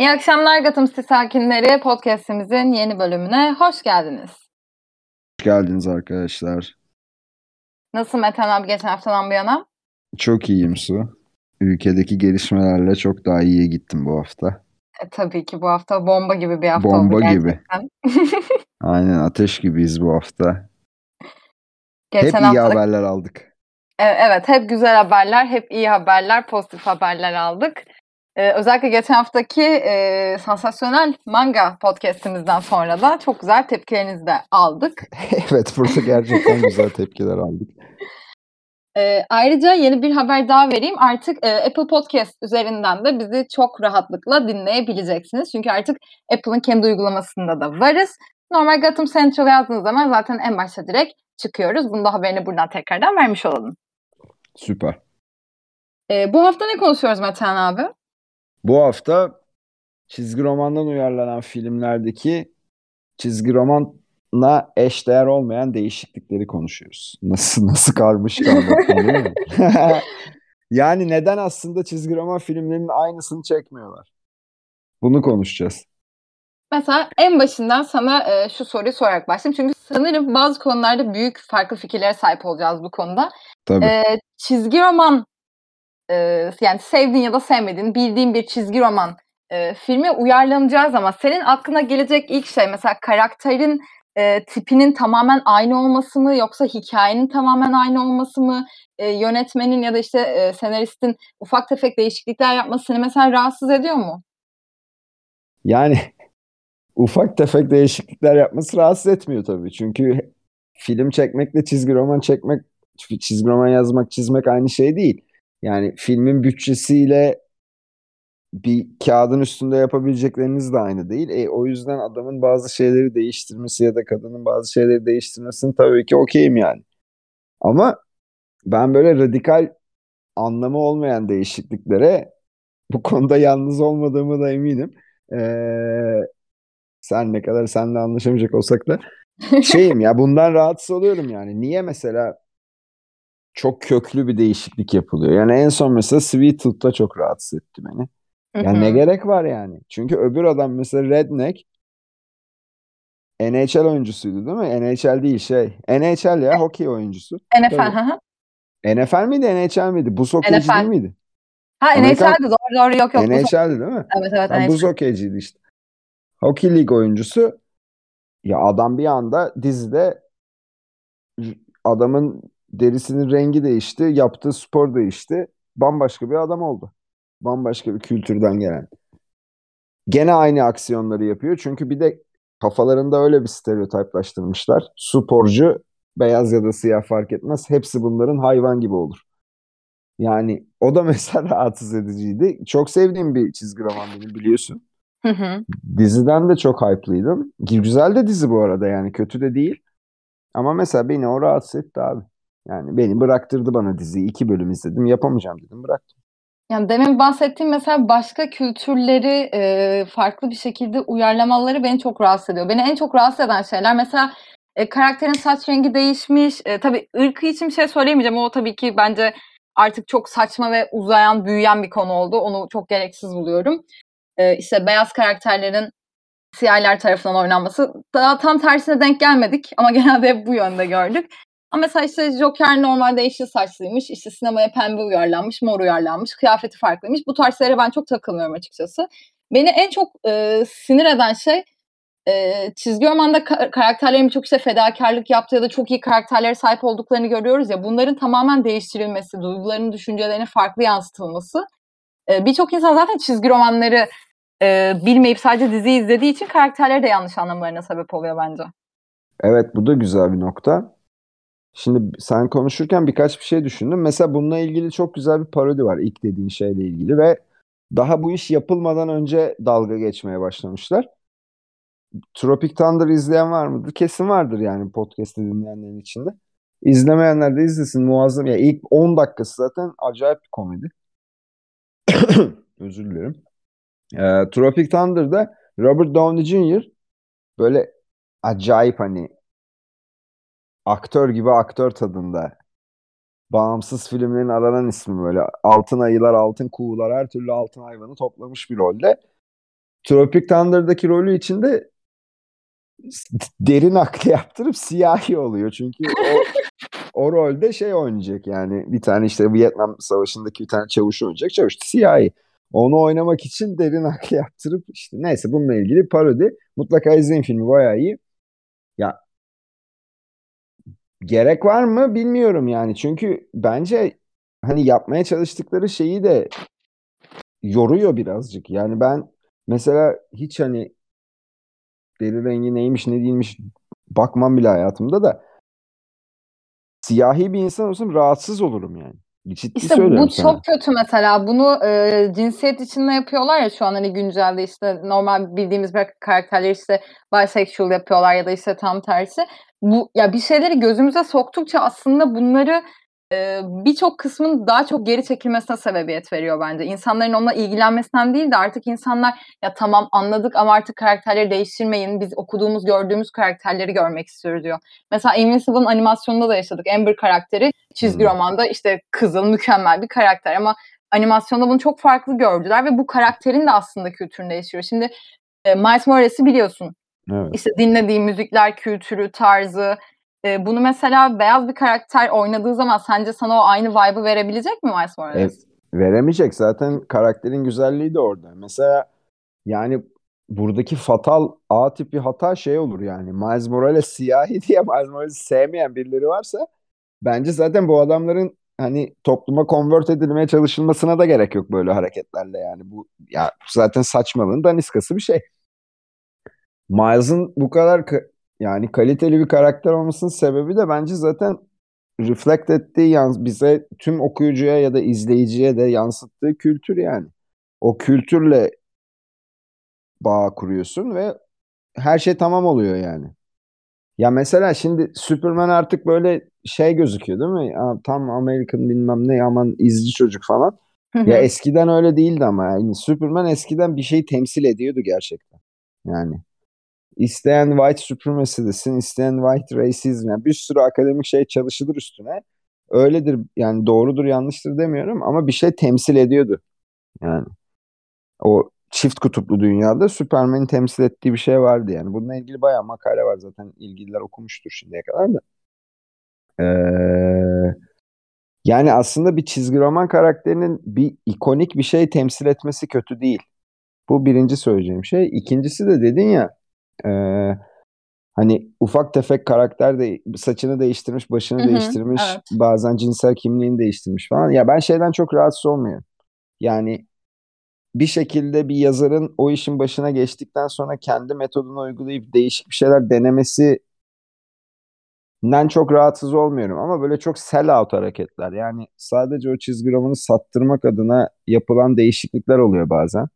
İyi akşamlar Gotham City sakinleri. Podcast'imizin yeni bölümüne hoş geldiniz. Hoş geldiniz arkadaşlar. Nasıl Metan abi geçen haftadan bu yana? Çok iyiyim Su. Ülkedeki gelişmelerle çok daha iyiye gittim bu hafta. E, tabii ki bu hafta bomba gibi bir hafta Bomba oldu gibi. gerçekten. Aynen ateş gibiyiz bu hafta. Geçen Hep iyi hafta haberler aldık. E, evet hep güzel haberler, hep iyi haberler, pozitif haberler aldık. E, özellikle geçen haftaki e, sansasyonel manga podcast'imizden sonra da çok güzel tepkilerinizi de aldık. evet burada gerçekten güzel tepkiler aldık. E, ayrıca yeni bir haber daha vereyim. Artık e, Apple Podcast üzerinden de bizi çok rahatlıkla dinleyebileceksiniz. Çünkü artık Apple'ın kendi uygulamasında da varız. Normal Gotham Central yazdığınız zaman zaten en başta direkt çıkıyoruz. Bunu da haberini buradan tekrardan vermiş olalım. Süper. E, bu hafta ne konuşuyoruz Metehan abi? Bu hafta çizgi romandan uyarlanan filmlerdeki çizgi romanla eşdeğer olmayan değişiklikleri konuşuyoruz. Nasıl nasıl karmaşık anlattım değil mi? yani neden aslında çizgi roman filmlerinin aynısını çekmiyorlar? Bunu konuşacağız. Mesela en başından sana e, şu soruyu sorarak başlayayım. Çünkü sanırım bazı konularda büyük farklı fikirlere sahip olacağız bu konuda. Tabii. E, çizgi roman e, yani sevdiğin ya da sevmediğin bildiğin bir çizgi roman e, filmi uyarlanacağı zaman senin aklına gelecek ilk şey mesela karakterin e, tipinin tamamen aynı olması mı yoksa hikayenin tamamen aynı olması mı e, yönetmenin ya da işte e, senaristin ufak tefek değişiklikler yapması seni mesela rahatsız ediyor mu? Yani ufak tefek değişiklikler yapması rahatsız etmiyor tabii. Çünkü film çekmekle çizgi roman çekmek, çizgi roman yazmak, çizmek aynı şey değil. Yani filmin bütçesiyle bir kağıdın üstünde yapabilecekleriniz de aynı değil. E, o yüzden adamın bazı şeyleri değiştirmesi ya da kadının bazı şeyleri değiştirmesini tabii ki okeyim yani. Ama ben böyle radikal anlamı olmayan değişikliklere bu konuda yalnız olmadığımı da eminim. Ee, sen ne kadar seninle anlaşamayacak olsak da şeyim ya bundan rahatsız oluyorum yani. Niye mesela çok köklü bir değişiklik yapılıyor? Yani en son mesela Sweet Tooth'ta çok rahatsız etti beni. Yani ne gerek var yani? Çünkü öbür adam mesela Redneck NHL oyuncusuydu değil mi? NHL değil şey. NHL ya hokey oyuncusu. NFL Tabii. hı hı. NFL miydi NHL miydi? Buz hokeyci NFL. değil miydi? Ha Amerikan- NHL'di doğru doğru yok yok. NHL'di değil mi? Evet evet. NHL. buz hokeyciydi işte. Hockey League oyuncusu ya adam bir anda dizide adamın derisinin rengi değişti, yaptığı spor değişti. Bambaşka bir adam oldu. Bambaşka bir kültürden gelen. Gene aynı aksiyonları yapıyor. Çünkü bir de kafalarında öyle bir stereotiplaştırmışlar. Sporcu beyaz ya da siyah fark etmez. Hepsi bunların hayvan gibi olur. Yani o da mesela rahatsız ediciydi. Çok sevdiğim bir çizgi roman benim biliyorsun. Hı hı. Diziden de çok hype'lıydım. Güzel de dizi bu arada yani kötü de değil. Ama mesela beni o rahatsız etti abi. Yani beni bıraktırdı bana diziyi. iki bölüm izledim yapamayacağım dedim bıraktım. Yani demin bahsettiğim mesela başka kültürleri e, farklı bir şekilde uyarlamaları beni çok rahatsız ediyor. Beni en çok rahatsız eden şeyler mesela e, karakterin saç rengi değişmiş. E, tabii ırkı için bir şey söyleyemeyeceğim. O tabii ki bence artık çok saçma ve uzayan, büyüyen bir konu oldu. Onu çok gereksiz buluyorum. E, işte beyaz karakterlerin siyahlar tarafından oynanması. Daha tam tersine denk gelmedik ama genelde hep bu yönde gördük. Ama mesela işte Joker normalde yeşil saçlıymış. işte sinemaya pembe uyarlanmış, mor uyarlanmış. Kıyafeti farklıymış. Bu tarz şeylere ben çok takılmıyorum açıkçası. Beni en çok e, sinir eden şey e, çizgi romanda ka- karakterlerin çok işte fedakarlık yaptığı ya da çok iyi karakterlere sahip olduklarını görüyoruz ya. Bunların tamamen değiştirilmesi, duygularını, düşüncelerini farklı yansıtılması. E, Birçok insan zaten çizgi romanları e, bilmeyip sadece diziyi izlediği için karakterleri de yanlış anlamalarına sebep oluyor bence. Evet bu da güzel bir nokta. Şimdi sen konuşurken birkaç bir şey düşündüm. Mesela bununla ilgili çok güzel bir parodi var ilk dediğin şeyle ilgili ve daha bu iş yapılmadan önce dalga geçmeye başlamışlar. Tropic Thunder izleyen var mıdır? Kesin vardır yani podcast'ı dinleyenlerin içinde. İzlemeyenler de izlesin muazzam. Ya ilk 10 dakikası zaten acayip bir komedi. Özür dilerim. Ee, Tropic Thunder'da Robert Downey Jr. böyle acayip hani aktör gibi aktör tadında. Bağımsız filmlerin aranan ismi böyle. Altın ayılar, altın kuğular, her türlü altın hayvanı toplamış bir rolde. Tropic Thunder'daki rolü içinde derin aklı yaptırıp siyahi oluyor. Çünkü o, o rolde şey oynayacak yani bir tane işte Vietnam Savaşı'ndaki bir tane çavuş oynayacak. Çavuş siyahi. Onu oynamak için derin aklı yaptırıp işte neyse bununla ilgili parodi. Mutlaka izleyin filmi bayağı iyi. Gerek var mı bilmiyorum yani. Çünkü bence hani yapmaya çalıştıkları şeyi de yoruyor birazcık. Yani ben mesela hiç hani deri rengi neymiş ne değilmiş bakmam bile hayatımda da siyahi bir insan olsam rahatsız olurum yani. Ciddi İşte söylüyorum bu sana. çok kötü mesela. Bunu e, cinsiyet içinde yapıyorlar ya şu an hani güncelde işte normal bildiğimiz bir karakterleri işte bisexual yapıyorlar ya da işte tam tersi. Bu ya bir şeyleri gözümüze soktukça aslında bunları e, birçok kısmın daha çok geri çekilmesine sebebiyet veriyor bence. İnsanların onunla ilgilenmesinden değil de artık insanlar ya tamam anladık ama artık karakterleri değiştirmeyin. Biz okuduğumuz, gördüğümüz karakterleri görmek istiyoruz diyor. Mesela Invincible'ın animasyonunda da yaşadık. Amber karakteri çizgi Hmm. romanda işte kızıl mükemmel bir karakter ama animasyonda bunu çok farklı gördüler ve bu karakterin de aslında kültürünü değiştiriyor. Şimdi e, Miles Morales'i biliyorsun. Evet. İşte dinlediği müzikler, kültürü, tarzı. E, bunu mesela beyaz bir karakter oynadığı zaman sence sana o aynı vibe'ı verebilecek mi Miles Morales? Veremeyecek zaten karakterin güzelliği de orada. Mesela yani buradaki fatal A tipi hata şey olur yani. Miles Morales siyahi diye Miles Morales'i sevmeyen birileri varsa bence zaten bu adamların hani topluma convert edilmeye çalışılmasına da gerek yok böyle hareketlerle yani. Bu ya zaten saçmalığın daniskası bir şey. Miles'ın bu kadar ka- yani kaliteli bir karakter olmasının sebebi de bence zaten reflect ettiği yans bize tüm okuyucuya ya da izleyiciye de yansıttığı kültür yani. O kültürle bağ kuruyorsun ve her şey tamam oluyor yani. Ya mesela şimdi Superman artık böyle şey gözüküyor değil mi? Ya, tam American bilmem ne aman izci çocuk falan. Ya eskiden öyle değildi ama yani Superman eskiden bir şey temsil ediyordu gerçekten. Yani isteyen white supremacy desin, isteyen white racism yani bir sürü akademik şey çalışılır üstüne. Öyledir yani doğrudur yanlıştır demiyorum ama bir şey temsil ediyordu. Yani o çift kutuplu dünyada Superman'in temsil ettiği bir şey vardı yani. Bununla ilgili bayağı makale var zaten ilgililer okumuştur şimdiye kadar da. Ee, yani aslında bir çizgi roman karakterinin bir ikonik bir şey temsil etmesi kötü değil. Bu birinci söyleyeceğim şey. İkincisi de dedin ya e, hani ufak tefek karakter de saçını değiştirmiş, başını Hı hı, değiştirmiş, evet. bazen cinsel kimliğini değiştirmiş falan. Ya ben şeyden çok rahatsız olmuyorum. Yani bir şekilde bir yazarın o işin başına geçtikten sonra kendi metodunu uygulayıp değişik bir şeyler denemesi çok rahatsız olmuyorum ama böyle çok sell out hareketler. Yani sadece o çizgi romanı sattırmak adına yapılan değişiklikler oluyor bazen.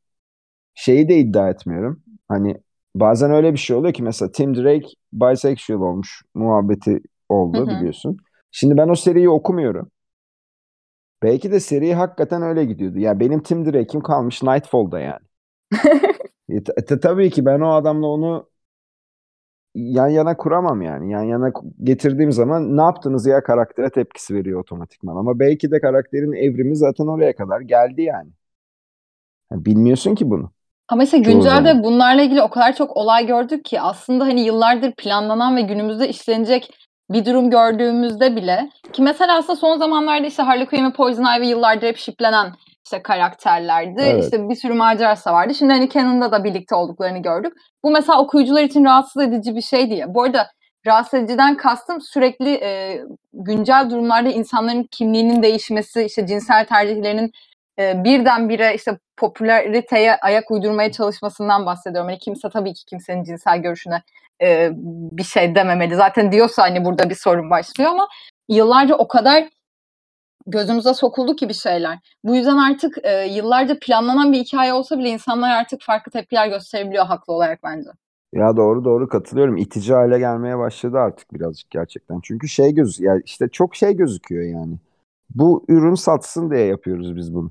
Şeyi de iddia etmiyorum. Hani bazen öyle bir şey oluyor ki mesela Tim Drake bisexual olmuş muhabbeti oldu Hı hı. biliyorsun. Şimdi ben o seriyi okumuyorum. Belki de seri hakikaten öyle gidiyordu. Ya benim Tim Drake'im kalmış Nightfall'da yani. E, ta- ta- tabii ki ben o adamla onu yan yana kuramam yani. Yan yana getirdiğim zaman ne yaptınız ya karaktere tepkisi veriyor otomatikman. Ama belki de karakterin evrimi zaten oraya kadar geldi yani. Yani bilmiyorsun ki bunu. Ama işte güncelde bunlarla ilgili o kadar çok olay gördük ki aslında hani yıllardır planlanan ve günümüzde işlenecek bir durum gördüğümüzde bile ki mesela aslında son zamanlarda işte Harley Quinn ve Poison Ivy yıllardır hep şiplenen işte karakterlerdi. Evet. İşte bir sürü macerası vardı. Şimdi hani Canon'da da birlikte olduklarını gördük. Bu mesela okuyucular için rahatsız edici bir şey diye. Bu arada rahatsız ediciden kastım sürekli e, güncel durumlarda insanların kimliğinin değişmesi, işte cinsel tercihlerinin e, birdenbire işte popülariteye ayak uydurmaya çalışmasından bahsediyorum. Yani kimse tabii ki kimsenin cinsel görüşüne e, bir şey dememeli. Zaten diyorsa hani burada bir sorun başlıyor ama yıllarca o kadar gözümüze sokuldu ki bir şeyler. Bu yüzden artık e, yıllarca planlanan bir hikaye olsa bile insanlar artık farklı tepkiler gösterebiliyor haklı olarak bence. Ya doğru doğru katılıyorum. İtici hale gelmeye başladı artık birazcık gerçekten. Çünkü şey göz ya işte çok şey gözüküyor yani. Bu ürün satsın diye yapıyoruz biz bunu.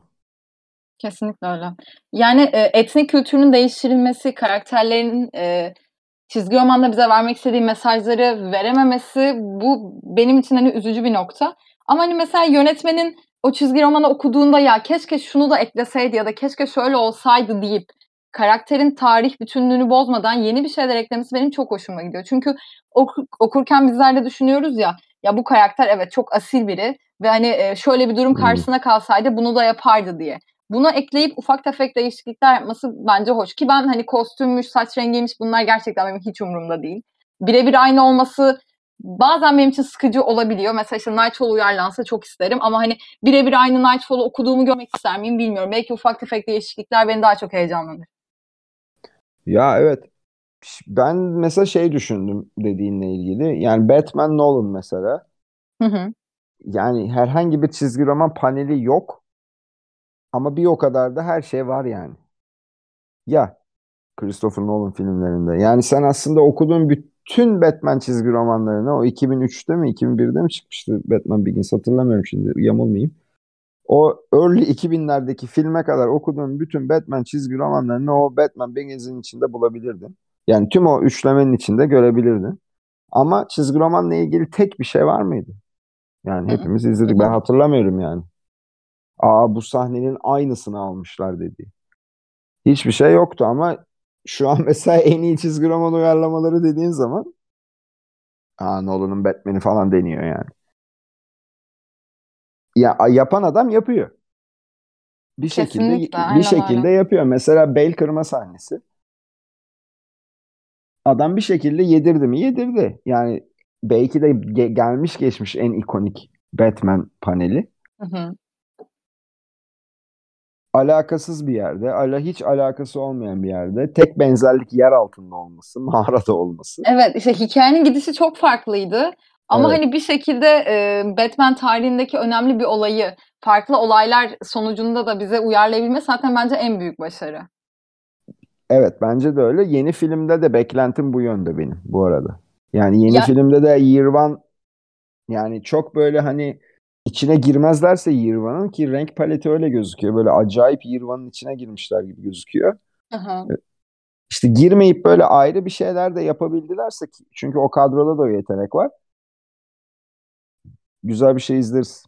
Kesinlikle öyle. Yani e, etnik kültürün değiştirilmesi, karakterlerin e, çizgi romanda bize vermek istediği mesajları verememesi bu benim için hani üzücü bir nokta. Ama hani mesela yönetmenin o çizgi romanı okuduğunda ya keşke şunu da ekleseydi ya da keşke şöyle olsaydı deyip karakterin tarih bütünlüğünü bozmadan yeni bir şeyler eklemesi benim çok hoşuma gidiyor. Çünkü oku, okurken bizler de düşünüyoruz ya ya bu karakter evet çok asil biri ve hani e, şöyle bir durum karşısına kalsaydı bunu da yapardı diye. Buna ekleyip ufak tefek değişiklikler yapması bence hoş. Ki ben hani kostümmüş, saç rengiymiş bunlar gerçekten benim hiç umurumda değil. Birebir aynı olması bazen benim için sıkıcı olabiliyor. Mesela işte Nightfall uyarlansa çok isterim ama hani birebir aynı Nightfall'u okuduğumu görmek ister miyim bilmiyorum. Belki ufak tefek değişiklikler beni daha çok heyecanlanır. Ya evet. Ben mesela şey düşündüm dediğinle ilgili. Yani Batman Nolan mesela. Hı hı. Yani herhangi bir çizgi roman paneli yok. Ama bir o kadar da her şey var yani. Ya Christopher Nolan filmlerinde. Yani sen aslında okuduğun bütün Batman çizgi romanlarını o 2003'te mi 2001'de mi çıkmıştı Batman Begins hatırlamıyorum şimdi yamulmayayım. O early 2000'lerdeki filme kadar okuduğun bütün Batman çizgi romanlarını o Batman Begins'in içinde bulabilirdin. Yani tüm o üçlemenin içinde görebilirdin. Ama çizgi romanla ilgili tek bir şey var mıydı? Yani hepimiz izledik. Ben hatırlamıyorum yani. Aa bu sahnenin aynısını almışlar dedi. Hiçbir şey yoktu ama şu an mesela en iyi çizgi roman uyarlamaları dediğin zaman aa Nolan'ın Batman'i falan deniyor yani. Ya yapan adam yapıyor. Bir şekilde Kesinlikle, bir şekilde öyle. yapıyor. Mesela bel kırma sahnesi. Adam bir şekilde yedirdi mi? Yedirdi. Yani belki de ge- gelmiş geçmiş en ikonik Batman paneli. Hı hı. Alakasız bir yerde, ala hiç alakası olmayan bir yerde, tek benzerlik yer altında olması, mağarada olması. Evet, işte hikayenin gidişi çok farklıydı. Ama Evet. hani bir şekilde e, Batman tarihindeki önemli bir olayı farklı olaylar sonucunda da bize uyarlayabilmesi zaten bence en büyük başarı. Evet bence de öyle. Yeni filmde de beklentim bu yönde benim bu arada. Yani yeni Ya filmde de One yani çok böyle hani içine girmezlerse One'ın ki renk paleti öyle gözüküyor. Böyle acayip One'ın içine girmişler gibi gözüküyor. hı hı. İşte girmeyip böyle ayrı bir şeyler de yapabildilerse ki çünkü o kadroda da o yetenek var. Güzel bir şey izleriz.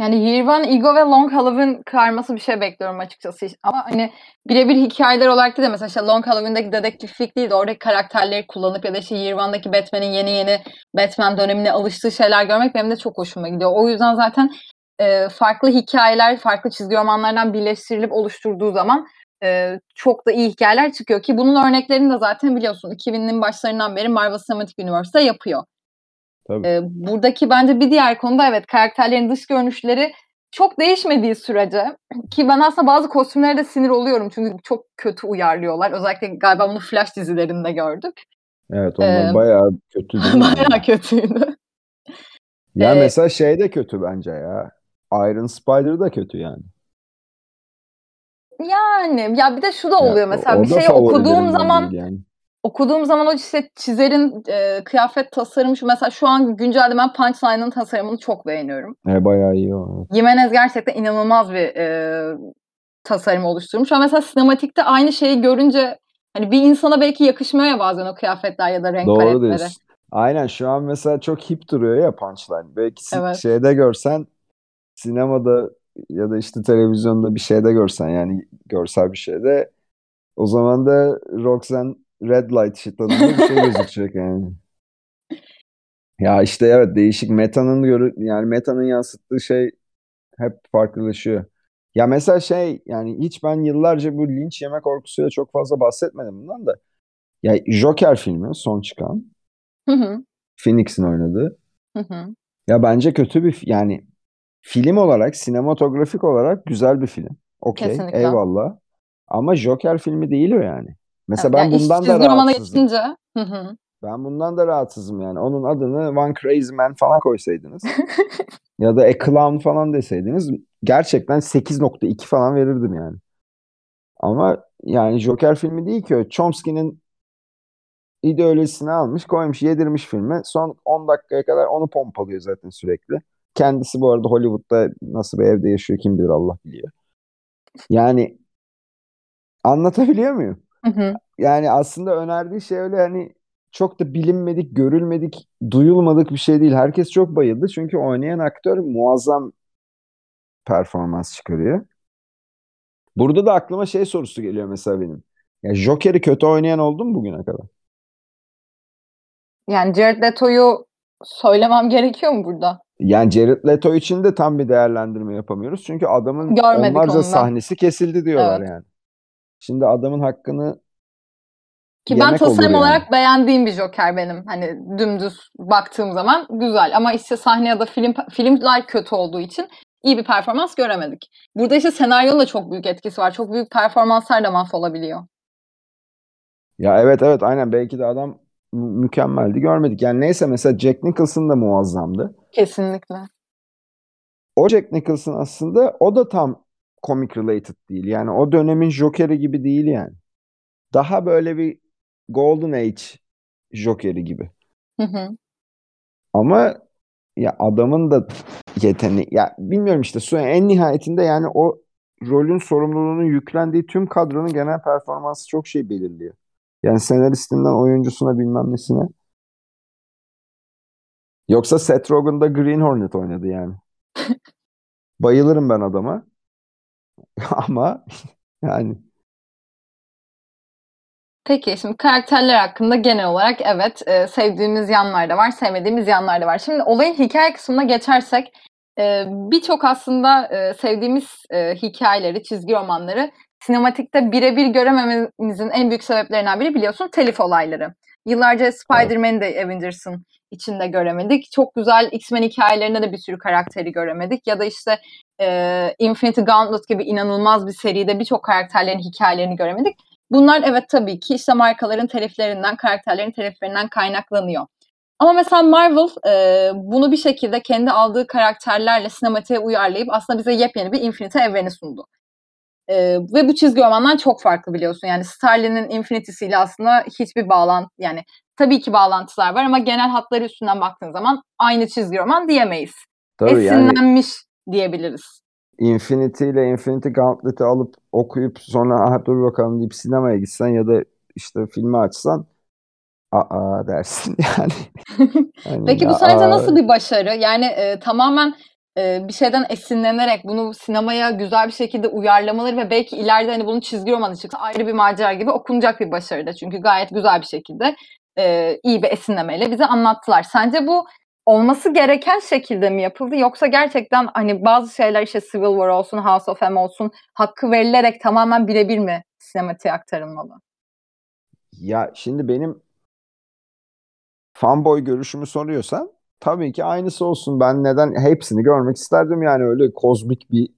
Yani One, Ego ve Long Halloween karması bir şey bekliyorum açıkçası. Ama hani birebir hikayeler olarak de mesela işte Long Halloween'daki dedektiflik değil de oradaki karakterleri kullanıp ya da işte Year One'daki Batman'in yeni yeni Batman dönemine alıştığı şeyler görmek benim de çok hoşuma gidiyor. O yüzden zaten e, farklı hikayeler, farklı çizgi romanlardan birleştirilip oluşturduğu zaman e, çok da iyi hikayeler çıkıyor ki bunun örneklerini de zaten biliyorsun 2000'lerin başlarından beri Marvel Cinematic Universe'da yapıyor. Tabii. E, buradaki bence bir diğer konuda evet karakterlerin dış görünüşleri çok değişmediği sürece ki ben aslında bazı kostümlere de sinir oluyorum çünkü çok kötü uyarlıyorlar. Özellikle galiba bunu Flash dizilerinde gördük. Evet onlar Ee, bayağı kötü değil mi? Bayağı kötüydü. Ya Ee, mesela şey de kötü bence ya. Iron Spider da kötü yani. Yani ya bir de şu da Ya, oluyor o, mesela bir da şeyi okuduğum zaman yani. Okuduğum zaman o işte çizerin e, kıyafet tasarımı şu mesela şu an güncelde ben Punchline'ın tasarımını çok beğeniyorum. E, bayağı iyi o. Jimenez gerçekten inanılmaz bir e, tasarım oluşturmuş. Ama mesela sinematikte aynı şeyi görünce hani bir insana belki yakışmıyor ya bazen o kıyafetler ya da renk Doğru paletleri. diyorsun. Aynen şu an mesela çok hip duruyor ya Punchline. Belki Evet. şeyde görsen sinemada ya da işte televizyonda bir şeyde görsen yani görsel bir şeyde o zaman da Roxanne Red Light tadında bir şey gözükecek yani. Ya işte evet değişik metanın görü yani metanın yansıttığı şey hep farklılaşıyor. Ya mesela şey yani hiç ben yıllarca bu linç yeme korkusuyla çok fazla bahsetmedim bundan da. Ya Joker filmi son çıkan Hı hı. Phoenix'in oynadığı. Hı hı. Ya bence kötü bir yani film olarak sinematografik olarak güzel bir film. Okey eyvallah. Ama Joker filmi değil o yani. Mesela ben yani iş bundan da rahatsızım. geçince. Hı hı. Ben bundan da rahatsızım yani. Onun adını One Crazy Man falan koysaydınız. ya da A Clown falan deseydiniz gerçekten 8.2 falan verirdim yani. Ama yani Joker filmi değil ki o. Chomsky'nin ideolojisini almış, koymuş, yedirmiş filmi. Son 10 dakikaya kadar onu pompalıyor zaten sürekli. Kendisi bu arada Hollywood'da nasıl bir evde yaşıyor kim bilir Allah biliyor. Yani anlatabiliyor muyum? Hı hı. Yani aslında önerdiği şey öyle hani çok da bilinmedik, görülmedik, duyulmadık bir şey değil. Herkes çok bayıldı çünkü oynayan aktör muazzam performans çıkarıyor. Burada da aklıma şey sorusu geliyor mesela benim. Ya Joker'i kötü oynayan oldu mu bugüne kadar? Yani Jared Leto'yu söylemem gerekiyor mu burada? Yani Jared Leto için de tam bir değerlendirme yapamıyoruz. Çünkü adamın Görmedik onlarca ondan. sahnesi kesildi diyorlar Evet. yani. Şimdi adamın hakkını Ki ben yemek tasarım yani. olarak beğendiğim bir Joker benim. Hani dümdüz baktığım zaman güzel ama işte sahne ya da film filmler kötü olduğu için iyi bir performans göremedik. Burada işte senaryonun da çok büyük etkisi var. Çok büyük performanslar da mahvolabiliyor. Ya evet evet aynen belki de adam mü- mükemmeldi görmedik. Yani neyse mesela Jack Nicholson da muazzamdı. Kesinlikle. O Jack Nicholson aslında o da tam comic related değil. Yani o dönemin Joker'i gibi değil yani. Daha böyle bir Golden Age Joker'i gibi. Hı hı. Ama ya adamın da yeteneği ya bilmiyorum işte sonra en nihayetinde yani o rolün sorumluluğunu yüklendiği tüm kadronun genel performansı çok şey belirliyor. Yani senaristinden oyuncusuna bilmem nesine. Yoksa Seth Rogen da Green Hornet oynadı yani. Bayılırım ben adama. Ama yani Peki şimdi karakterler hakkında genel olarak evet e, sevdiğimiz yanlar da var, sevmediğimiz yanlar da var. Şimdi olayın hikaye kısmına geçersek e, birçok aslında e, sevdiğimiz e, hikayeleri, çizgi romanları sinematikte birebir göremememizin en büyük sebeplerinden biri biliyorsun telif olayları. Yıllarca Spider-Man'i de Avengers'ın içinde göremedik. Çok güzel X-Men hikayelerinde de bir sürü karakteri göremedik. Ya da işte e, Infinity Gauntlet gibi inanılmaz bir seride birçok karakterlerin hikayelerini göremedik. Bunlar evet tabii ki işte markaların teliflerinden, karakterlerin teliflerinden kaynaklanıyor. Ama mesela Marvel e, bunu bir şekilde kendi aldığı karakterlerle sinematiğe uyarlayıp aslında bize yepyeni bir Infinity evreni sundu. E, ve bu çizgi romandan çok farklı biliyorsun. Yani Starlin'in Infinity'siyle aslında hiçbir bağlantı yani tabii ki bağlantılar var ama genel hatları üstünden baktığın zaman aynı çizgi roman diyemeyiz. tabii yani Esinlenmiş diyebiliriz. Infinity ile Infinity Gauntlet'i alıp okuyup sonra aha dur bakalım deyip sinemaya gitsen ya da işte filmi açsan aa dersin yani. Hani Peki bu aa, sence nasıl bir başarı? Yani e, tamamen bir şeyden esinlenerek bunu sinemaya güzel bir şekilde uyarlamaları ve belki ileride hani bunun çizgi romanı çıksa ayrı bir macera gibi okunacak bir başarı da. Çünkü gayet güzel bir şekilde e, iyi bir esinlemeyle bize anlattılar. Sence bu olması gereken şekilde mi yapıldı yoksa gerçekten hani bazı şeyler işte Civil War olsun, House of M olsun hakkı verilerek tamamen birebir mi sinematiğe aktarılmalı? Ya şimdi benim fanboy görüşümü soruyorsan tabii ki aynısı olsun. Ben neden hepsini görmek isterdim yani öyle kozmik bir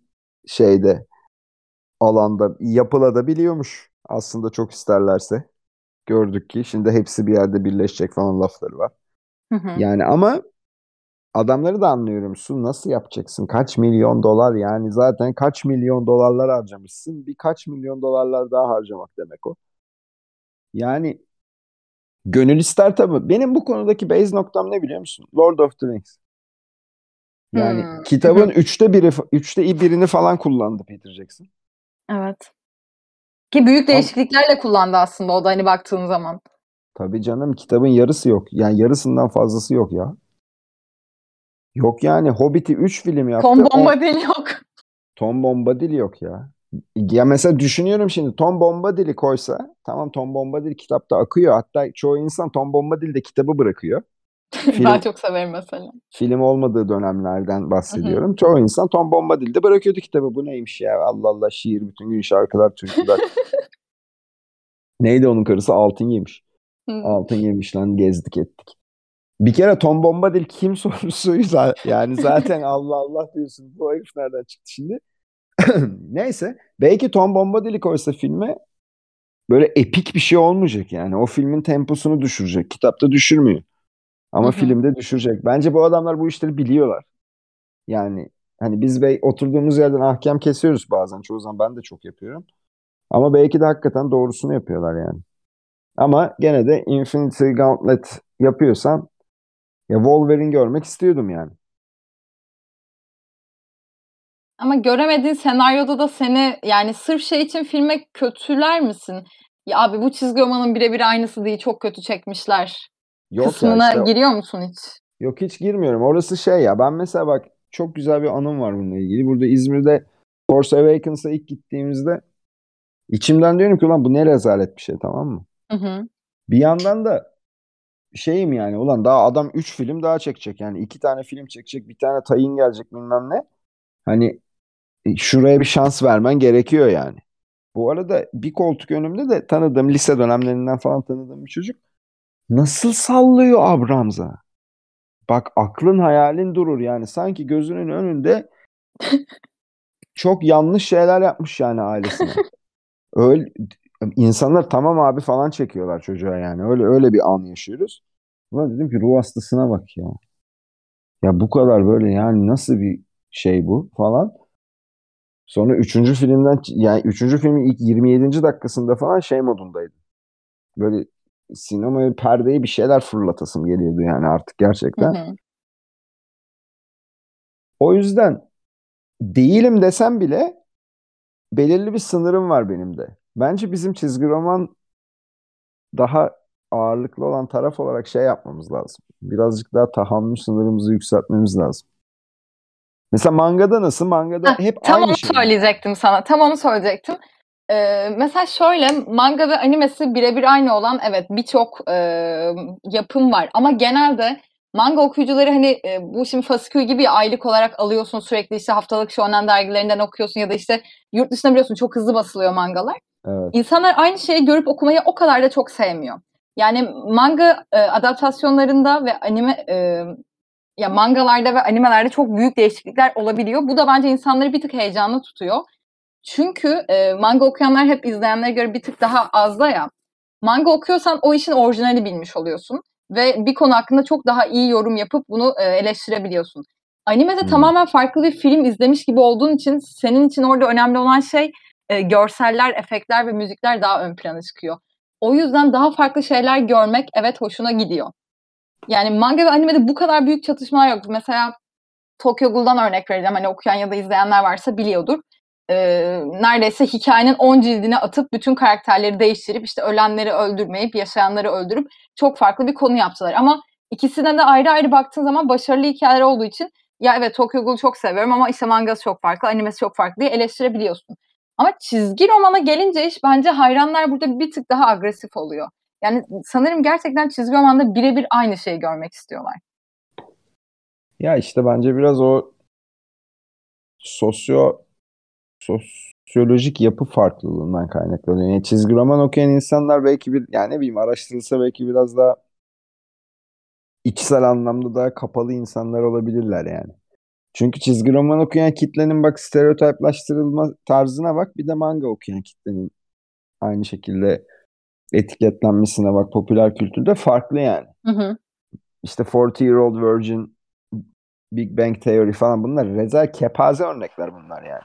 şeyde alanda yapılabiliyormuş aslında çok isterlerse. Gördük ki şimdi hepsi bir yerde birleşecek falan lafları var. Hı hı. Yani ama adamları da anlıyorum. Su nasıl yapacaksın? Kaç milyon dolar yani zaten kaç milyon dolarlar harcamışsın. Birkaç milyon dolarlar daha harcamak demek o. Yani gönül ister tabii. Benim bu konudaki base noktam ne biliyor musun? Lord of the Rings. Yani Hmm. kitabın üçte biri, üçte birini falan kullandı Peter Jackson. Evet. Ki büyük Ama- değişikliklerle kullandı aslında o da hani baktığın zaman. Tabii canım kitabın yarısı yok. Yani yarısından fazlası yok ya. Yok yani Hobbit'i 3 film yaptı. Tom on- Bombadil yok. Tom Bombadil yok ya. Ya mesela düşünüyorum şimdi Tom Bombadil'i koysa tamam Tom Bombadil kitapta akıyor. Hatta çoğu insan Tom Bombadil de kitabı bırakıyor. Film, ben çok severim mesela. film olmadığı dönemlerden bahsediyorum. Çoğu insan Tom Bombadil'de bırakıyordu kitabı. Bu neymiş ya Allah Allah şiir bütün gün şarkılar türküler. Neydi onun karısı altın yemiş. Altın yemiş lan gezdik ettik. Bir kere Tom Bombadil kim sorusuysa yani zaten Allah Allah diyorsun bu herif nereden çıktı şimdi? Neyse belki Tom Bombadil'i koysa filme böyle epik bir şey olmayacak yani. O filmin temposunu düşürecek. Kitapta düşürmüyor. Ama filmde düşürecek. Bence bu adamlar bu işleri biliyorlar. Yani hani biz bey oturduğumuz yerden ahkam kesiyoruz bazen. Çoğu zaman ben de çok yapıyorum. Ama belki de hakikaten doğrusunu yapıyorlar yani. Ama gene de Infinity Gauntlet yapıyorsan ya Wolverine görmek istiyordum yani. Ama göremediğin senaryoda da seni yani sırf şey için filme kötüler misin? Ya abi bu çizgi romanın birebir aynısı değil çok kötü çekmişler. Yok ya Kısmına işte giriyor musun hiç? yok hiç girmiyorum. Orası şey ya ben mesela bak çok güzel bir anım var bununla ilgili. Burada İzmir'de Force Awakens'a ilk gittiğimizde İçimden diyorum ki ulan bu ne rezalet bir şey tamam mı? Hı hı. Bir yandan da şeyim yani ulan daha adam 3 film daha çekecek yani 2 tane film çekecek bir tane tayin gelecek bilmem ne. Hani şuraya bir şans vermen gerekiyor yani. Bu arada bir koltuk önümde de tanıdığım lise dönemlerinden falan tanıdığım bir çocuk nasıl sallıyor Abrams'a? Bak aklın hayalin durur yani sanki gözünün önünde çok yanlış şeyler yapmış yani ailesine. Öyle insanlar tamam abi falan çekiyorlar çocuğa yani. Öyle öyle bir an yaşıyoruz. Ulan dedim ki ruh hastasına bak ya. Ya bu kadar böyle yani nasıl bir şey bu falan. Sonra üçüncü filmden yani üçüncü filmin ilk 27. dakikasında falan şey modundaydı. Böyle sinemaya perdeyi bir şeyler fırlatasım geliyordu yani artık gerçekten. Hı hı. O yüzden değilim desem bile belirli bir sınırım var benim de. Bence bizim çizgi roman daha ağırlıklı olan taraf olarak şey yapmamız lazım. Birazcık daha tahammül sınırımızı yükseltmemiz lazım. Mesela mangada nasıl? Mangada Heh, hep tam aynı onu şey. söyleyecektim sana. Tam onu söyleyecektim. Ee, mesela şöyle manga ve animesi birebir aynı olan evet birçok e, yapım var ama genelde manga okuyucuları hani e, bu şimdi fasikül gibi ya, aylık olarak alıyorsun sürekli işte haftalık shonen dergilerinden okuyorsun ya da işte yurt dışında biliyorsun çok hızlı basılıyor mangalar. Evet. İnsanlar aynı şeyi görüp okumayı o kadar da çok sevmiyor. Yani manga e, adaptasyonlarında ve anime e, ya mangalarda ve animelerde çok büyük değişiklikler olabiliyor. Bu da bence insanları bir tık heyecanlı tutuyor. Çünkü e, manga okuyanlar hep izleyenlere göre bir tık daha az da ya. Manga okuyorsan o işin orijinali bilmiş oluyorsun. Ve bir konu hakkında çok daha iyi yorum yapıp bunu e, eleştirebiliyorsun. Animede Hmm. tamamen farklı bir film izlemiş gibi olduğun için senin için orada önemli olan şey e, görseller, efektler ve müzikler daha ön plana çıkıyor. O yüzden daha farklı şeyler görmek evet hoşuna gidiyor. Yani manga ve animede bu kadar büyük çatışmalar yok. Mesela Tokyo Ghoul'dan örnek vereceğim. Hani okuyan ya da izleyenler varsa biliyordur. Ee, neredeyse hikayenin 10 cildine atıp bütün karakterleri değiştirip işte ölenleri öldürmeyip yaşayanları öldürüp çok farklı bir konu yaptılar. Ama ikisine de ayrı ayrı baktığın zaman başarılı hikayeler olduğu için ya evet Tokyo Ghoul'u çok seviyorum ama işte mangası çok farklı, animesi çok farklı diye eleştirebiliyorsun. Ama çizgi romana gelince iş bence hayranlar burada bir tık daha agresif oluyor. Yani sanırım gerçekten çizgi romanda birebir aynı şeyi görmek istiyorlar. Ya işte bence biraz o sosyo sosyolojik yapı farklılığından kaynaklanıyor. Yani çizgi roman okuyan insanlar belki bir yani ne bileyim araştırılsa belki biraz daha içsel anlamda daha kapalı insanlar olabilirler yani. Çünkü çizgi roman okuyan kitlenin bak stereotiplaştırılma tarzına bak bir de manga okuyan kitlenin aynı şekilde etiketlenmesine bak popüler kültürde farklı yani. Hı hı. İşte 40 Year Old Virgin, Big Bang Theory falan bunlar rezil kepaze örnekler bunlar yani.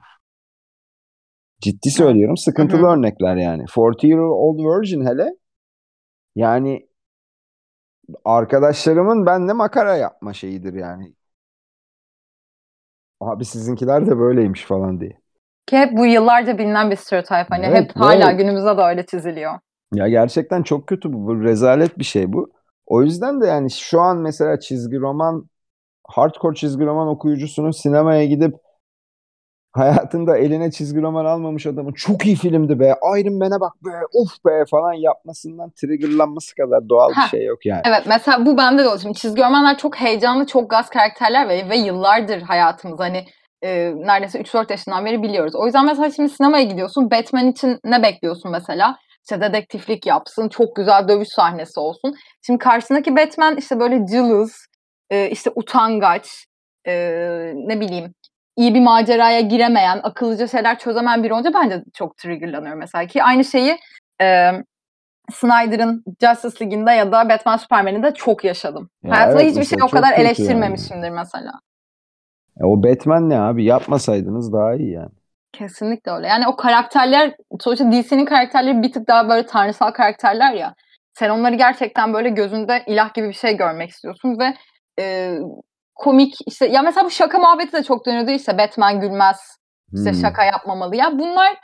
Ciddi söylüyorum sıkıntılı Hı hı. örnekler yani. 40 Year Old Virgin hele yani arkadaşlarımın benle makara yapma şeyidir yani. Abi sizinkiler de böyleymiş falan diye. Ki hep bu yıllarca bilinen bir stereotip. Hani Evet, hep hala evet. günümüzde de öyle çiziliyor. Ya gerçekten çok kötü bu. Bu rezalet bir şey bu. O yüzden de yani şu an mesela çizgi roman hardcore çizgi roman okuyucusunun sinemaya gidip hayatında eline çizgi roman almamış adamın çok iyi filmdi be, Iron Man'e bak be, of be falan yapmasından triggerlanması kadar doğal bir Heh. şey yok yani. Evet mesela bu bende de oldu. Şimdi çizgi romanlar çok heyecanlı, çok gaz karakterler ve, ve yıllardır hayatımız. Hani e, neredeyse 3-4 yaşından beri biliyoruz. O yüzden mesela şimdi sinemaya gidiyorsun. Batman için ne bekliyorsun mesela? İşte dedektiflik yapsın, çok güzel dövüş sahnesi olsun. Şimdi karşısındaki Batman işte böyle cılız, e, işte utangaç, e, ne bileyim iyi bir maceraya giremeyen, akıllıca şeyler çözemeyen biri olunca bence çok triggerlanıyor mesela. Ki aynı şeyi e, Snyder'ın Justice League'inde ya da Batman Superman'inde çok yaşadım. Ya Hayatımda evet, hiçbir şey o kadar kötü yani. eleştirmemişimdir mesela. E, o Batman ne abi? Yapmasaydınız daha iyi yani. Kesinlikle öyle. Yani o karakterler sonuçta DC'nin karakterleri bir tık daha böyle tanrısal karakterler ya. Sen onları gerçekten böyle gözünde ilah gibi bir şey görmek istiyorsun ve e, komik işte ya mesela bu şaka muhabbeti de çok dönüyordu işte Batman gülmez işte Hmm. şaka yapmamalı. Ya bunlar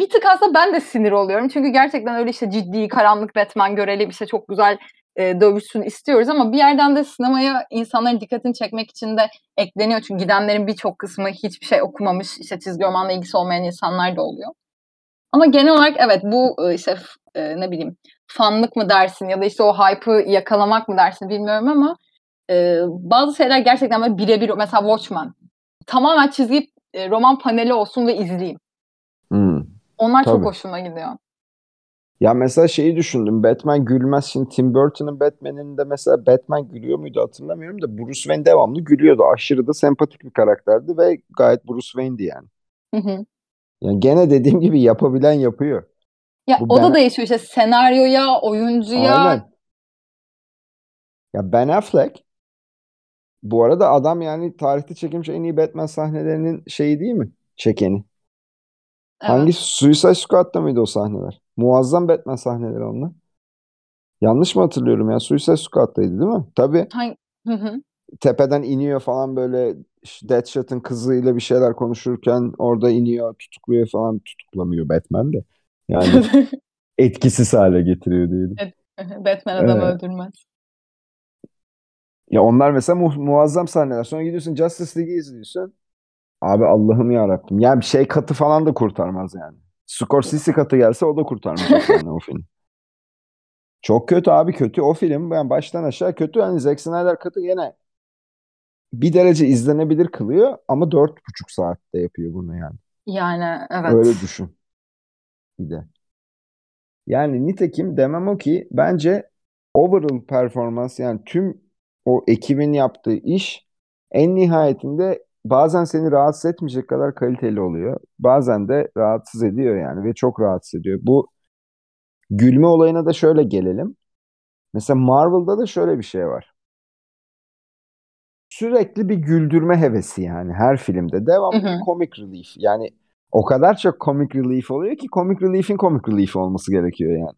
bir tık aslında ben de sinir oluyorum. Çünkü gerçekten öyle işte ciddi karanlık Batman görelim işte çok güzel e, dövüşsün istiyoruz ama bir yerden de sinemaya insanların dikkatini çekmek için de ekleniyor. Çünkü gidenlerin birçok kısmı hiçbir şey okumamış, işte çizgi romanla ilgisi olmayan insanlar da oluyor. Ama genel olarak evet bu e, işte e, ne bileyim fanlık mı dersin ya da işte o hype'ı yakalamak mı dersin bilmiyorum ama e, bazı şeyler gerçekten böyle birebir mesela Watchmen tamamen çizgi e, roman paneli olsun ve izleyeyim. Hmm. Onlar Tabii. çok hoşuma gidiyor. Ya mesela şeyi düşündüm. Batman gülmez. Şimdi Tim Burton'ın Batman'inde mesela Batman gülüyor muydu hatırlamıyorum da Bruce Wayne devamlı gülüyordu. Aşırı da sempatik bir karakterdi ve gayet Bruce Wayne'di yani. Hı hı. Yani gene dediğim gibi yapabilen yapıyor. Ya Bu o da ben- değişiyor işte senaryoya, oyuncuya. Aynen. Ya Ben Affleck bu arada adam yani tarihte çekilmiş en iyi Batman sahnelerinin şeyi değil mi? Çekeni. Evet. Hangi Suicide Squad'da mıydı o sahneler? Muazzam Batman sahneleri onlar. Yanlış mı hatırlıyorum ya? Suicide Squad'daydı değil mi? Tabii. Hangi- Hı hı. tepeden iniyor falan böyle Deadshot'ın kızıyla bir şeyler konuşurken orada iniyor tutukluyor falan tutuklamıyor Batman de. Yani etkisiz hale getiriyor diyelim. Batman adam Evet. öldürmez. Ya onlar mesela mu- muazzam sahneler. Sonra gidiyorsun Justice League'i izliyorsun. Abi Allah'ım ya Rabbim. Yani bir şey katı falan da kurtarmaz yani. Scorsese katı gelse o da kurtarmayacak yani o film. Çok kötü abi kötü o film. Ben baştan aşağı kötü. Hani Zack Snyder katı gene bir derece izlenebilir kılıyor ama dört buçuk saatte yapıyor bunu yani. Yani evet. Öyle düşün. Bir de. Yani nitekim demem o ki bence overall performans yani tüm o ekibin yaptığı iş en nihayetinde bazen seni rahatsız etmeyecek kadar kaliteli oluyor. Bazen de rahatsız ediyor yani ve çok rahatsız ediyor. Bu gülme olayına da şöyle gelelim. Mesela Marvel'da da şöyle bir şey var. Sürekli bir güldürme hevesi yani her filmde. Devamlı Hı hı. comic relief. Yani o kadar çok comic relief oluyor ki comic relief'in comic relief olması gerekiyor yani.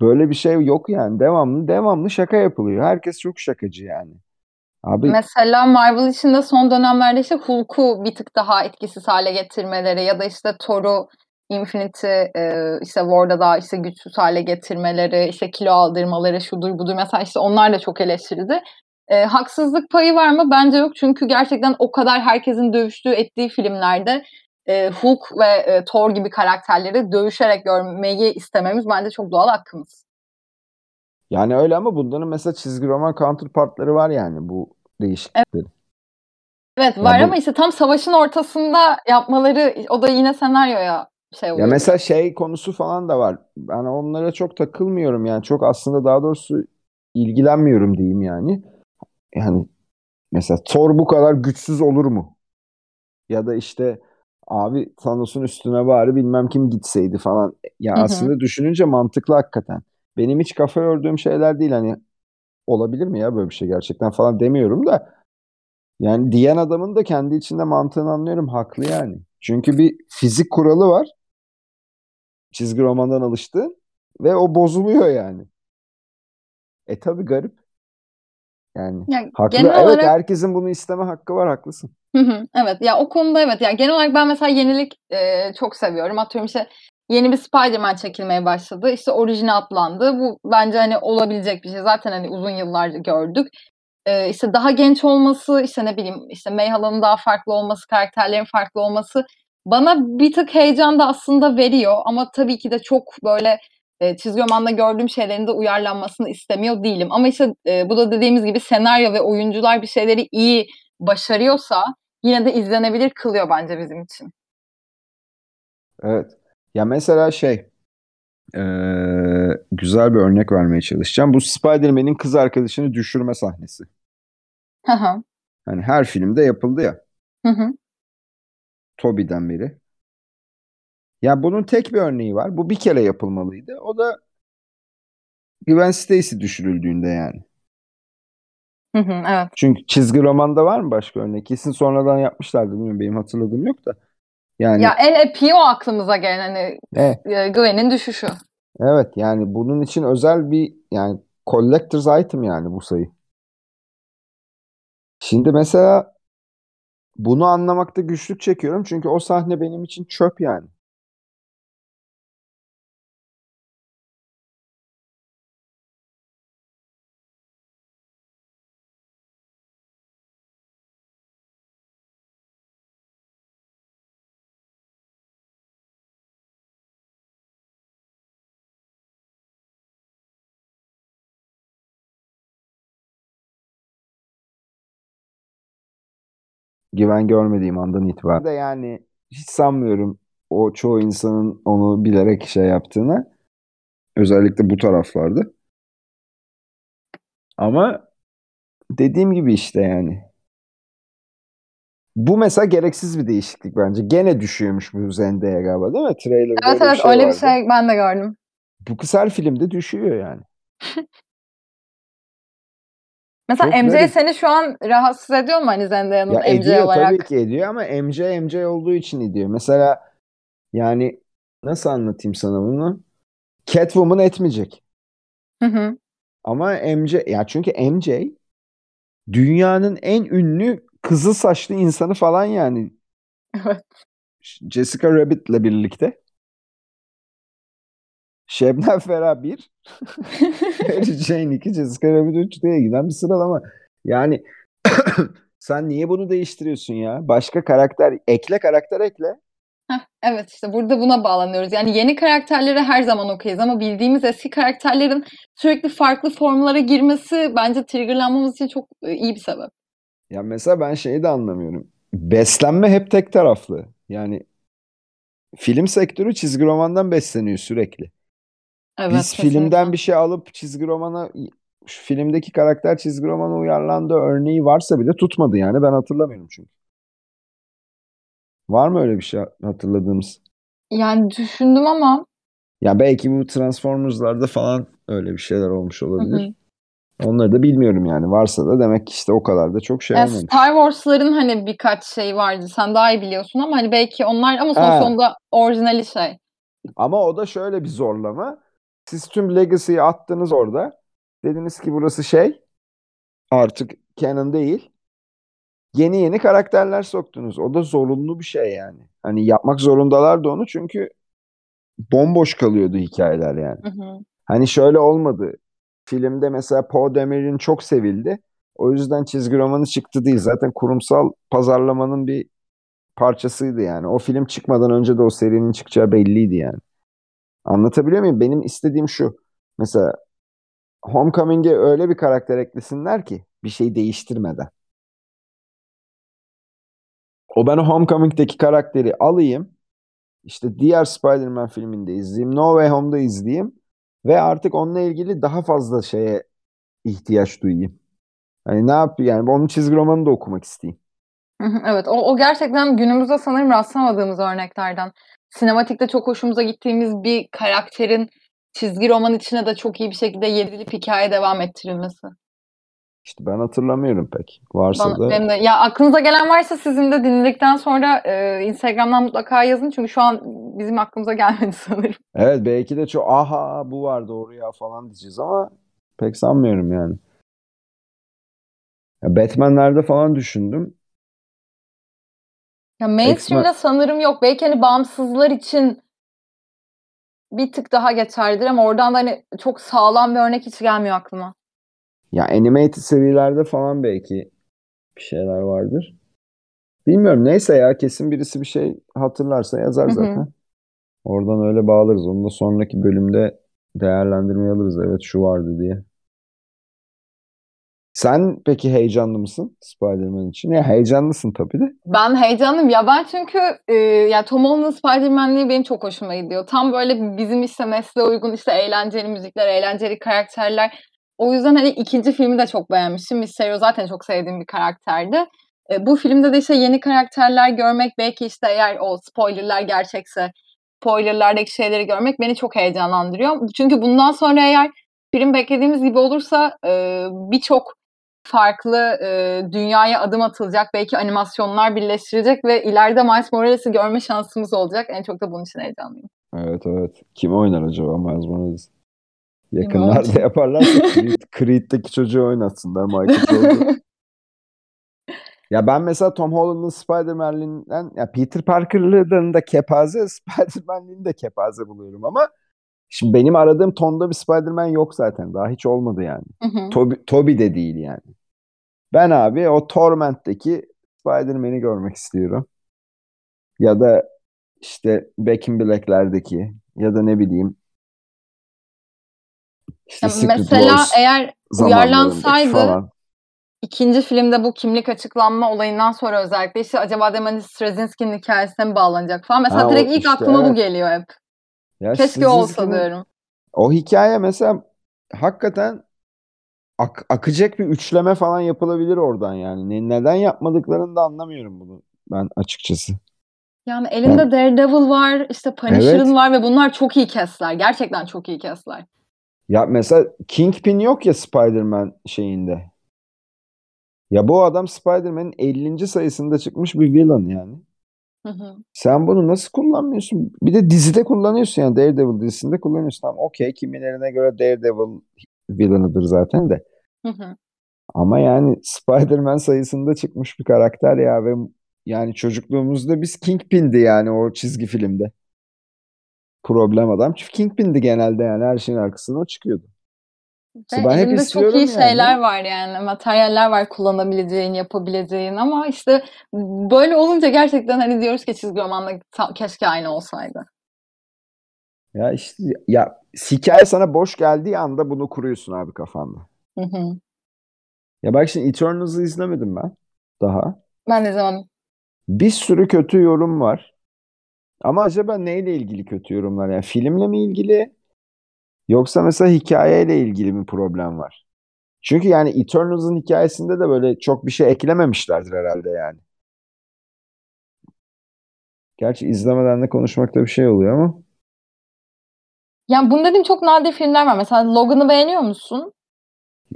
Böyle bir şey yok yani. Devamlı devamlı şaka yapılıyor. Herkes çok şakacı yani. Abi Mesela Marvel içinde son dönemlerde işte Hulk'u bir tık daha etkisiz hale getirmeleri ya da işte Thor'u Infinity e, işte War'da daha işte güçsüz hale getirmeleri, işte kilo aldırmaları, şudur budur mesela işte onlar da çok eleştirildi. E, haksızlık payı var mı? Bence yok. Çünkü gerçekten o kadar herkesin dövüştüğü ettiği filmlerde e, Hulk ve e, Thor gibi karakterleri dövüşerek görmeyi istememiz bence çok doğal hakkımız. Yani öyle ama bunların mesela çizgi roman counterpartları var yani bu değişiklikleri. Evet Ya var bu- ama işte tam savaşın ortasında yapmaları o da yine senaryoya şey Ya oluyor. mesela şey konusu falan da var. Ben onlara çok takılmıyorum yani. Çok aslında daha doğrusu ilgilenmiyorum diyeyim yani. Yani mesela Thor bu kadar güçsüz olur mu? Ya da işte abi Thanos'un üstüne bari bilmem kim gitseydi falan. Ya Hı hı. aslında düşününce mantıklı hakikaten. Benim hiç kafa gördüğüm şeyler değil hani olabilir mi ya böyle bir şey gerçekten falan demiyorum da yani diyen adamın da kendi içinde mantığını anlıyorum haklı yani. Çünkü bir fizik kuralı var çizgi romandan alıştığın ve o bozuluyor yani. E tabii garip. Yani Ya haklı. genel Evet olarak herkesin bunu isteme hakkı var haklısın. Hı hı, evet ya o konuda evet ya genel olarak ben mesela yenilik e, çok seviyorum. Atıyorum işte yeni bir Spider-Man çekilmeye başladı. İşte orijine atlandı. Bu bence hani olabilecek bir şey. Zaten hani uzun yıllardır gördük. E, işte daha genç olması, işte ne bileyim işte Mayhala'nın daha farklı olması, karakterlerin farklı olması bana bir tık heyecan da aslında veriyor. Ama tabii ki de çok böyle e, çizgi romanda gördüğüm şeylerin de uyarlanmasını istemiyor değilim. Ama işte e, bu da dediğimiz gibi senaryo ve oyuncular bir şeyleri iyi başarıyorsa yine de izlenebilir kılıyor bence bizim için. Evet. Ya mesela şey eee, güzel bir örnek vermeye çalışacağım. Bu Spider-Man'in kız arkadaşını düşürme sahnesi. Hı hı. Hani her filmde yapıldı ya. Hı hı. Tobey'den beri. Ya bunun tek bir örneği var. Bu bir kere yapılmalıydı. O da Gwen Stacy düşürüldüğünde yani. Hı hı, evet. Çünkü çizgi romanda var mı başka örnek? Kesin sonradan yapmışlardı. Bilmiyorum benim hatırladığım yok da. Yani Ya en epiği o aklımıza gelen hani e, e, Gwen'in düşüşü. evet yani bunun için özel bir yani collector's item yani bu sayı. Şimdi mesela bunu anlamakta güçlük çekiyorum. Çünkü o sahne benim için çöp yani. Güven görmediğim andan itibaren de yani hiç sanmıyorum o çoğu insanın onu bilerek şey yaptığını. Özellikle bu taraflarda. Ama dediğim gibi işte yani. Bu mesela gereksiz bir değişiklik bence. Gene düşüyormuş bu Zendaya galiba değil mi? Trailer'da Evet öyle bir evet şey öyle bir vardı. şey ben de gördüm. Bu her filmde düşüyor yani. Mesela Çok MJ garip. seni şu an rahatsız ediyor mu hani Zendaya'nın Ya MJ ediyor olarak? tabii ki ediyor ama MJ MJ olduğu için ediyor. Mesela yani nasıl anlatayım sana bunu? Catwoman etmeyecek. Hı hı. Ama MJ ya çünkü MJ dünyanın en ünlü kızıl saçlı insanı falan yani. Evet. Jessica Rabbit'le birlikte. Şebnem Ferah 1, Mary Jane 2, Jessica Rabbit 3 diye giden bir sıralama. Yani sen niye bunu değiştiriyorsun ya? Başka karakter, ekle karakter ekle. Heh, evet işte burada buna bağlanıyoruz. Yani yeni karakterlere her zaman okeyiz ama bildiğimiz eski karakterlerin sürekli farklı formlara girmesi bence triggerlanmamız için çok e, iyi bir sebep. Ya mesela ben şeyi de anlamıyorum. Beslenme hep tek taraflı. Yani film sektörü çizgi romandan besleniyor sürekli. Evet Biz kesinlikle. filmden bir şey alıp çizgi romana şu filmdeki karakter çizgi romana uyarlandı örneği varsa bile tutmadı yani ben hatırlamıyorum çünkü. Var mı öyle bir şey hatırladığımız? Yani düşündüm ama Ya belki bu Transformers'larda falan öyle bir şeyler olmuş olabilir. hı. Onları da bilmiyorum yani. Varsa da demek ki işte o kadar da çok şey Yani olmamış. Star Wars'ların hani birkaç şey vardı. Sen daha iyi biliyorsun ama hani belki onlar ama sonuçta Ha. onda orijinali şey. Ama o da şöyle bir zorlama. Siz tüm Legacy'yi attınız orada. Dediniz ki burası şey artık canon değil. Yeni yeni karakterler soktunuz. O da zorunlu bir şey yani. Hani yapmak zorundalardı onu çünkü bomboş kalıyordu hikayeler yani. Hı hı. Hani şöyle olmadı. Filmde mesela Poe Dameron çok sevildi. O yüzden çizgi romanı çıktı değil. Zaten kurumsal pazarlamanın bir parçasıydı yani. O film çıkmadan önce de o serinin çıkacağı belliydi yani. Anlatabiliyor muyum? Benim istediğim şu. Mesela Homecoming'e öyle bir karakter eklesinler ki bir şey değiştirmeden. O ben Homecoming'deki karakteri alayım. İşte diğer Spider-Man filminde izleyeyim. No Way Home'da izleyeyim. Ve artık onunla ilgili daha fazla şeye ihtiyaç duyayım. Hani ne yapıyor yani onun çizgi romanını da okumak isteyeyim. Evet, o, o gerçekten günümüzde sanırım rastlamadığımız örneklerden. Sinematikte çok hoşumuza gittiğimiz bir karakterin çizgi roman içine de çok iyi bir şekilde yedirilip hikaye devam ettirilmesi. İşte ben hatırlamıyorum pek. Varsa Bana, da benim de, ya aklınıza gelen varsa sizin de dinledikten sonra e, Instagram'dan mutlaka yazın çünkü şu an bizim aklımıza gelmedi sanırım. evet belki de çok aha bu var doğru ya falan diyeceğiz ama pek sanmıyorum yani. Ya Batman'lerde falan düşündüm. Ya mainstream'de sanırım yok. Belki hani bağımsızlar için bir tık daha geçerlidir ama oradan da hani çok sağlam bir örnek hiç gelmiyor aklıma. Ya animated serilerde falan belki bir şeyler vardır. Bilmiyorum neyse ya kesin birisi bir şey hatırlarsa yazar Hı hı. zaten. Oradan öyle bağlarız. Onu da sonraki bölümde değerlendirmeye alırız. Evet şu vardı diye. Sen peki heyecanlı mısın Spider-Man için? Ya heyecanlısın tabii de. Ben heyecanlıyım. Ya ben çünkü e, ya Tom Holland'ın Spider-Man'liği benim çok hoşuma gidiyor. Tam böyle bizim işte mesleğe uygun işte eğlenceli müzikler, eğlenceli karakterler. O yüzden hani ikinci filmi de çok beğenmiştim. Mysterio zaten çok sevdiğim bir karakterdi. E, bu filmde de işte yeni karakterler görmek belki işte eğer o spoilerlar gerçekse spoilerlardaki şeyleri görmek beni çok heyecanlandırıyor. Çünkü bundan sonra eğer film beklediğimiz gibi olursa e, birçok farklı e, dünyaya adım atılacak. Belki animasyonlar birleştirecek ve ileride Miles Morales'i görme şansımız olacak. En çok da bunun için heyecanlıyım. Evet evet. Kim oynar acaba Miles Morales? Yakınlarda yaparlarsa Creed, Creed'deki çocuğu oynatsınlar Michael Jordan. Ya ben mesela Tom Holland'ın Spider-Man'liğinden ya Peter Parker'lığından da kepaze, Spider-Man'liğini de kepaze buluyorum ama şimdi benim aradığım tonda bir Spider-Man yok zaten. Daha hiç olmadı yani. Hı hı. Toby, Toby de değil yani. Ben abi o Torment'teki Spider-Man'i görmek istiyorum. Ya da işte Back in Black'lerdeki ya da ne bileyim işte Secret mesela Wars eğer uyarlansaydı falan. ikinci filmde bu kimlik açıklanma olayından sonra özellikle işte acaba dedim hani Straczynski'nin hikayesine mi bağlanacak falan. Mesela Ha, direkt ilk işte, aklıma bu evet. geliyor hep. Ya Keşke olsa diyorum. o hikaye mesela hakikaten ak- akacak bir üçleme falan yapılabilir oradan yani. Ne- neden yapmadıklarını da anlamıyorum bunu ben açıkçası. Yani elinde Yani Daredevil var, işte Punisher'ın evet. var ve bunlar çok iyi kesler. Gerçekten çok iyi kesler. Ya mesela Kingpin yok ya Spider-Man şeyinde. Ya bu adam Spider-Man'in 50. sayısında çıkmış bir villain yani. Hı hı. Sen bunu nasıl kullanmıyorsun? Bir de dizide kullanıyorsun yani Daredevil dizisinde kullanıyorsun. Tamam okey kimilerine göre Daredevil villain'ıdır zaten de. Hı hı. Ama yani Spider-Man sayısında çıkmış bir karakter ya ve yani çocukluğumuzda biz Kingpin'di yani o çizgi filmde. Problem adam. Çünkü Kingpin'di genelde yani her şeyin arkasına o çıkıyordu. İşte ben hep elinde çok iyi istiyorum şeyler yani. var yani. Materyaller var kullanabileceğin, yapabileceğin ama işte böyle olunca gerçekten hani diyoruz ki çizgi romanla ta- keşke aynı olsaydı. Ya işte ya hikaye sana boş geldiği anda bunu kuruyorsun abi kafanda. Hı hı. Ya bak şimdi Eternals'ı izlemedim ben daha. Ben de zaman Bir sürü kötü yorum var. Ama acaba neyle ilgili kötü yorumlar? Yani filmle mi ilgili yoksa mesela hikayeyle ilgili mi problem var? Çünkü yani Eternals'ın hikayesinde de böyle çok bir şey eklememişlerdir herhalde yani. Gerçi izlemeden de konuşmakta bir şey oluyor ama. yani bunu dediğim çok nadir filmler var. Mesela Logan'ı beğeniyor musun?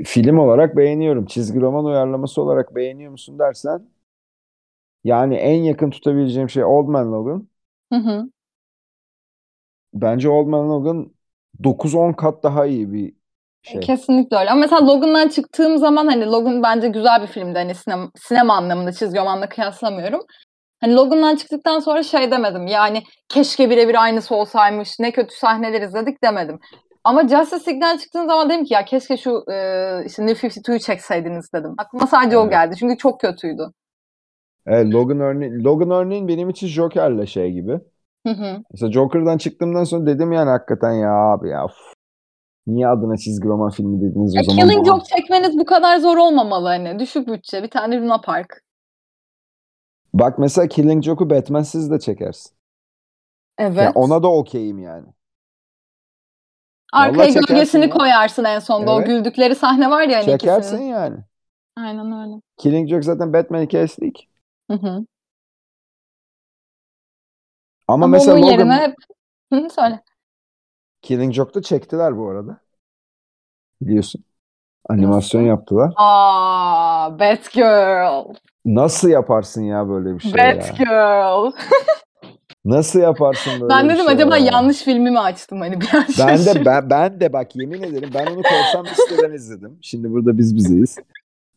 Film olarak beğeniyorum. Çizgi roman uyarlaması olarak beğeniyor musun dersen yani en yakın tutabileceğim şey Old Man Logan. Hı hı. Bence Old Man Logan 9-10 kat daha iyi bir şey. Kesinlikle öyle. Ama mesela Logan'dan çıktığım zaman hani Logan bence güzel bir filmdi. Hani sinema, sinema anlamında çizgi romanla kıyaslamıyorum. Hani Logan'dan çıktıktan sonra şey demedim. Yani keşke birebir aynısı olsaymış. Ne kötü sahneler izledik demedim. Ama Justice League'den çıktığım zaman dedim ki ya keşke şu e, işte New 52'yu çekseydiniz dedim. Aklıma sadece o Evet. geldi. Çünkü çok kötüydü. Evet, Logan örneğin, Logan örneğin benim için Joker'le şey gibi. Hı hı. Mesela Joker'dan çıktığımdan sonra dedim yani hakikaten ya abi ya uf, niye adına çizgi roman filmi dediniz o Ya zaman Killing Joke çekmeniz bu kadar zor olmamalı hani. Düşük bütçe. Bir tane Luna Park. Bak mesela Killing Joke'u Batman'siz de çekersin. Evet. Ya ona da okeyim yani. Arkaya Vallahi gölgesini ya. koyarsın en sonunda. O Evet. güldükleri sahne var ya hani Çekersin ikisinin. yani. Aynen öyle. Killing Joke zaten Batman hikayesi değil ki. Hı hı. Ama, Ama mesela onun Logan yerine hep... Hı hı, söyle. Killing Joke'da çektiler bu arada. Biliyorsun. Animasyon Nasıl? yaptılar. Aa, Batgirl. Nasıl yaparsın ya böyle bir şey ya? Batgirl. Nasıl yaparsın böyle Ben dedim şey acaba ya? yanlış filmi mi açtım hani bir an Ben de şaşırdım. ben, ben de bak yemin ederim ben onu korsan bir siteden izledim. Şimdi burada biz bizeyiz.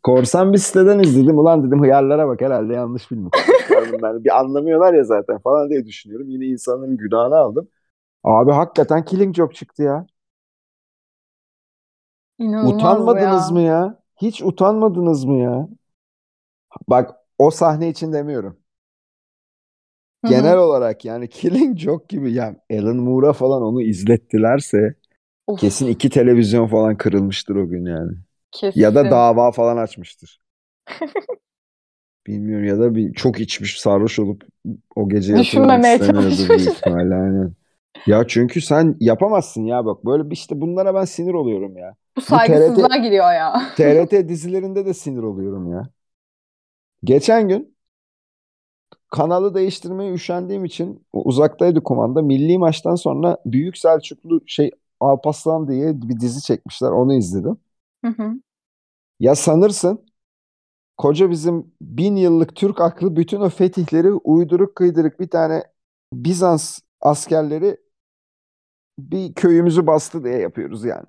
Korsan bir siteden izledim. Ulan dedim hıyarlara bak herhalde yanlış koymuşlar bunlar. Bir anlamıyorlar ya zaten falan diye düşünüyorum. Yine insanların günahını aldım. Abi hakikaten Killing Joke çıktı ya. İnanılmaz Utanmadınız ya. mı ya? Hiç utanmadınız mı ya? Bak o sahne için demiyorum. Hı hı. Genel olarak yani Killing Joke gibi ya Alan Moore'a falan onu izlettilerse Of, kesin iki televizyon falan kırılmıştır o gün yani. Ya da kesin. dava falan açmıştır. Bilmiyorum ya da bir çok içmiş sarhoş olup o gece Düşünmemeye çalışmış. aynen. Ya çünkü sen yapamazsın ya bak böyle bir işte bunlara ben sinir oluyorum ya. Bu Bu saygısızlığa TRT giriyor ya. TRT dizilerinde de sinir oluyorum ya. Geçen gün kanalı değiştirmeye üşendiğim için uzaktaydı kumanda. Milli maçtan sonra Büyük Selçuklu şey Alparslan diye bir dizi çekmişler. Onu izledim. Hı hı. Ya sanırsın koca bizim bin yıllık Türk aklı bütün o fetihleri uyduruk kıydırık bir tane Bizans askerleri bir köyümüzü bastı diye yapıyoruz yani.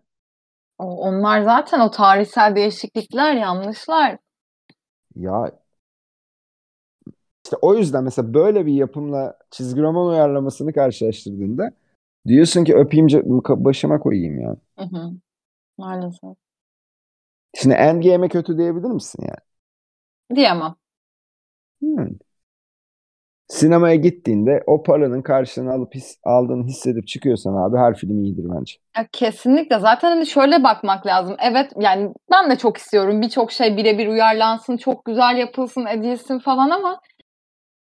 O- Onlar zaten o tarihsel değişiklikler, yanlışlar. Ya işte o yüzden mesela böyle bir yapımla çizgi roman uyarlamasını karşılaştırdığında diyorsun ki öpeyim başıma koyayım ya. Hı hı. Maalesef. Şimdi Endgame'e kötü diyebilir misin yani? Diyemem. Hmm. sinemaya gittiğinde o paranın karşılığını alıp his, aldığını hissedip çıkıyorsan abi her film iyidir bence. Ya kesinlikle. Zaten hani şöyle bakmak lazım. Evet yani ben de çok istiyorum. Birçok şey birebir uyarlansın, çok güzel yapılsın, edilsin falan ama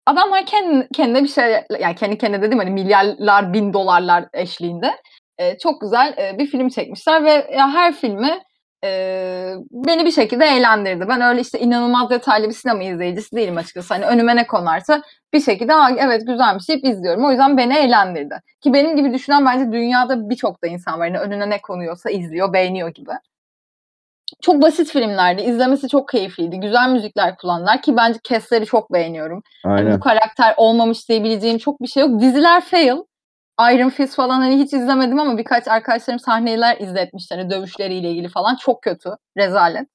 adamlar kendi, kendine bir şey yani kendi kendine dedim hani milyarlar bin dolarlar eşliğinde e, çok güzel e, bir film çekmişler ve ya her filmi e, beni bir şekilde eğlendirdi. Ben öyle işte inanılmaz detaylı bir sinema izleyicisi değilim açıkçası. Hani önüme ne konarsa bir şekilde evet güzelmiş deyip izliyorum. O yüzden beni eğlendirdi. Ki benim gibi düşünen bence dünyada birçok da insan var. Yani önüne ne konuyorsa izliyor, beğeniyor gibi. Çok basit filmlerdi. İzlemesi çok keyifliydi. Güzel müzikler kullandılar ki bence kesleri çok beğeniyorum. Aynen. Yani bu karakter olmamış diyebileceğim çok bir şey yok. Diziler fail. Iron Fist falan hani hiç izlemedim ama birkaç arkadaşlarım sahneler izletmişler. Hani dövüşleriyle ilgili falan. Çok kötü. Rezalet.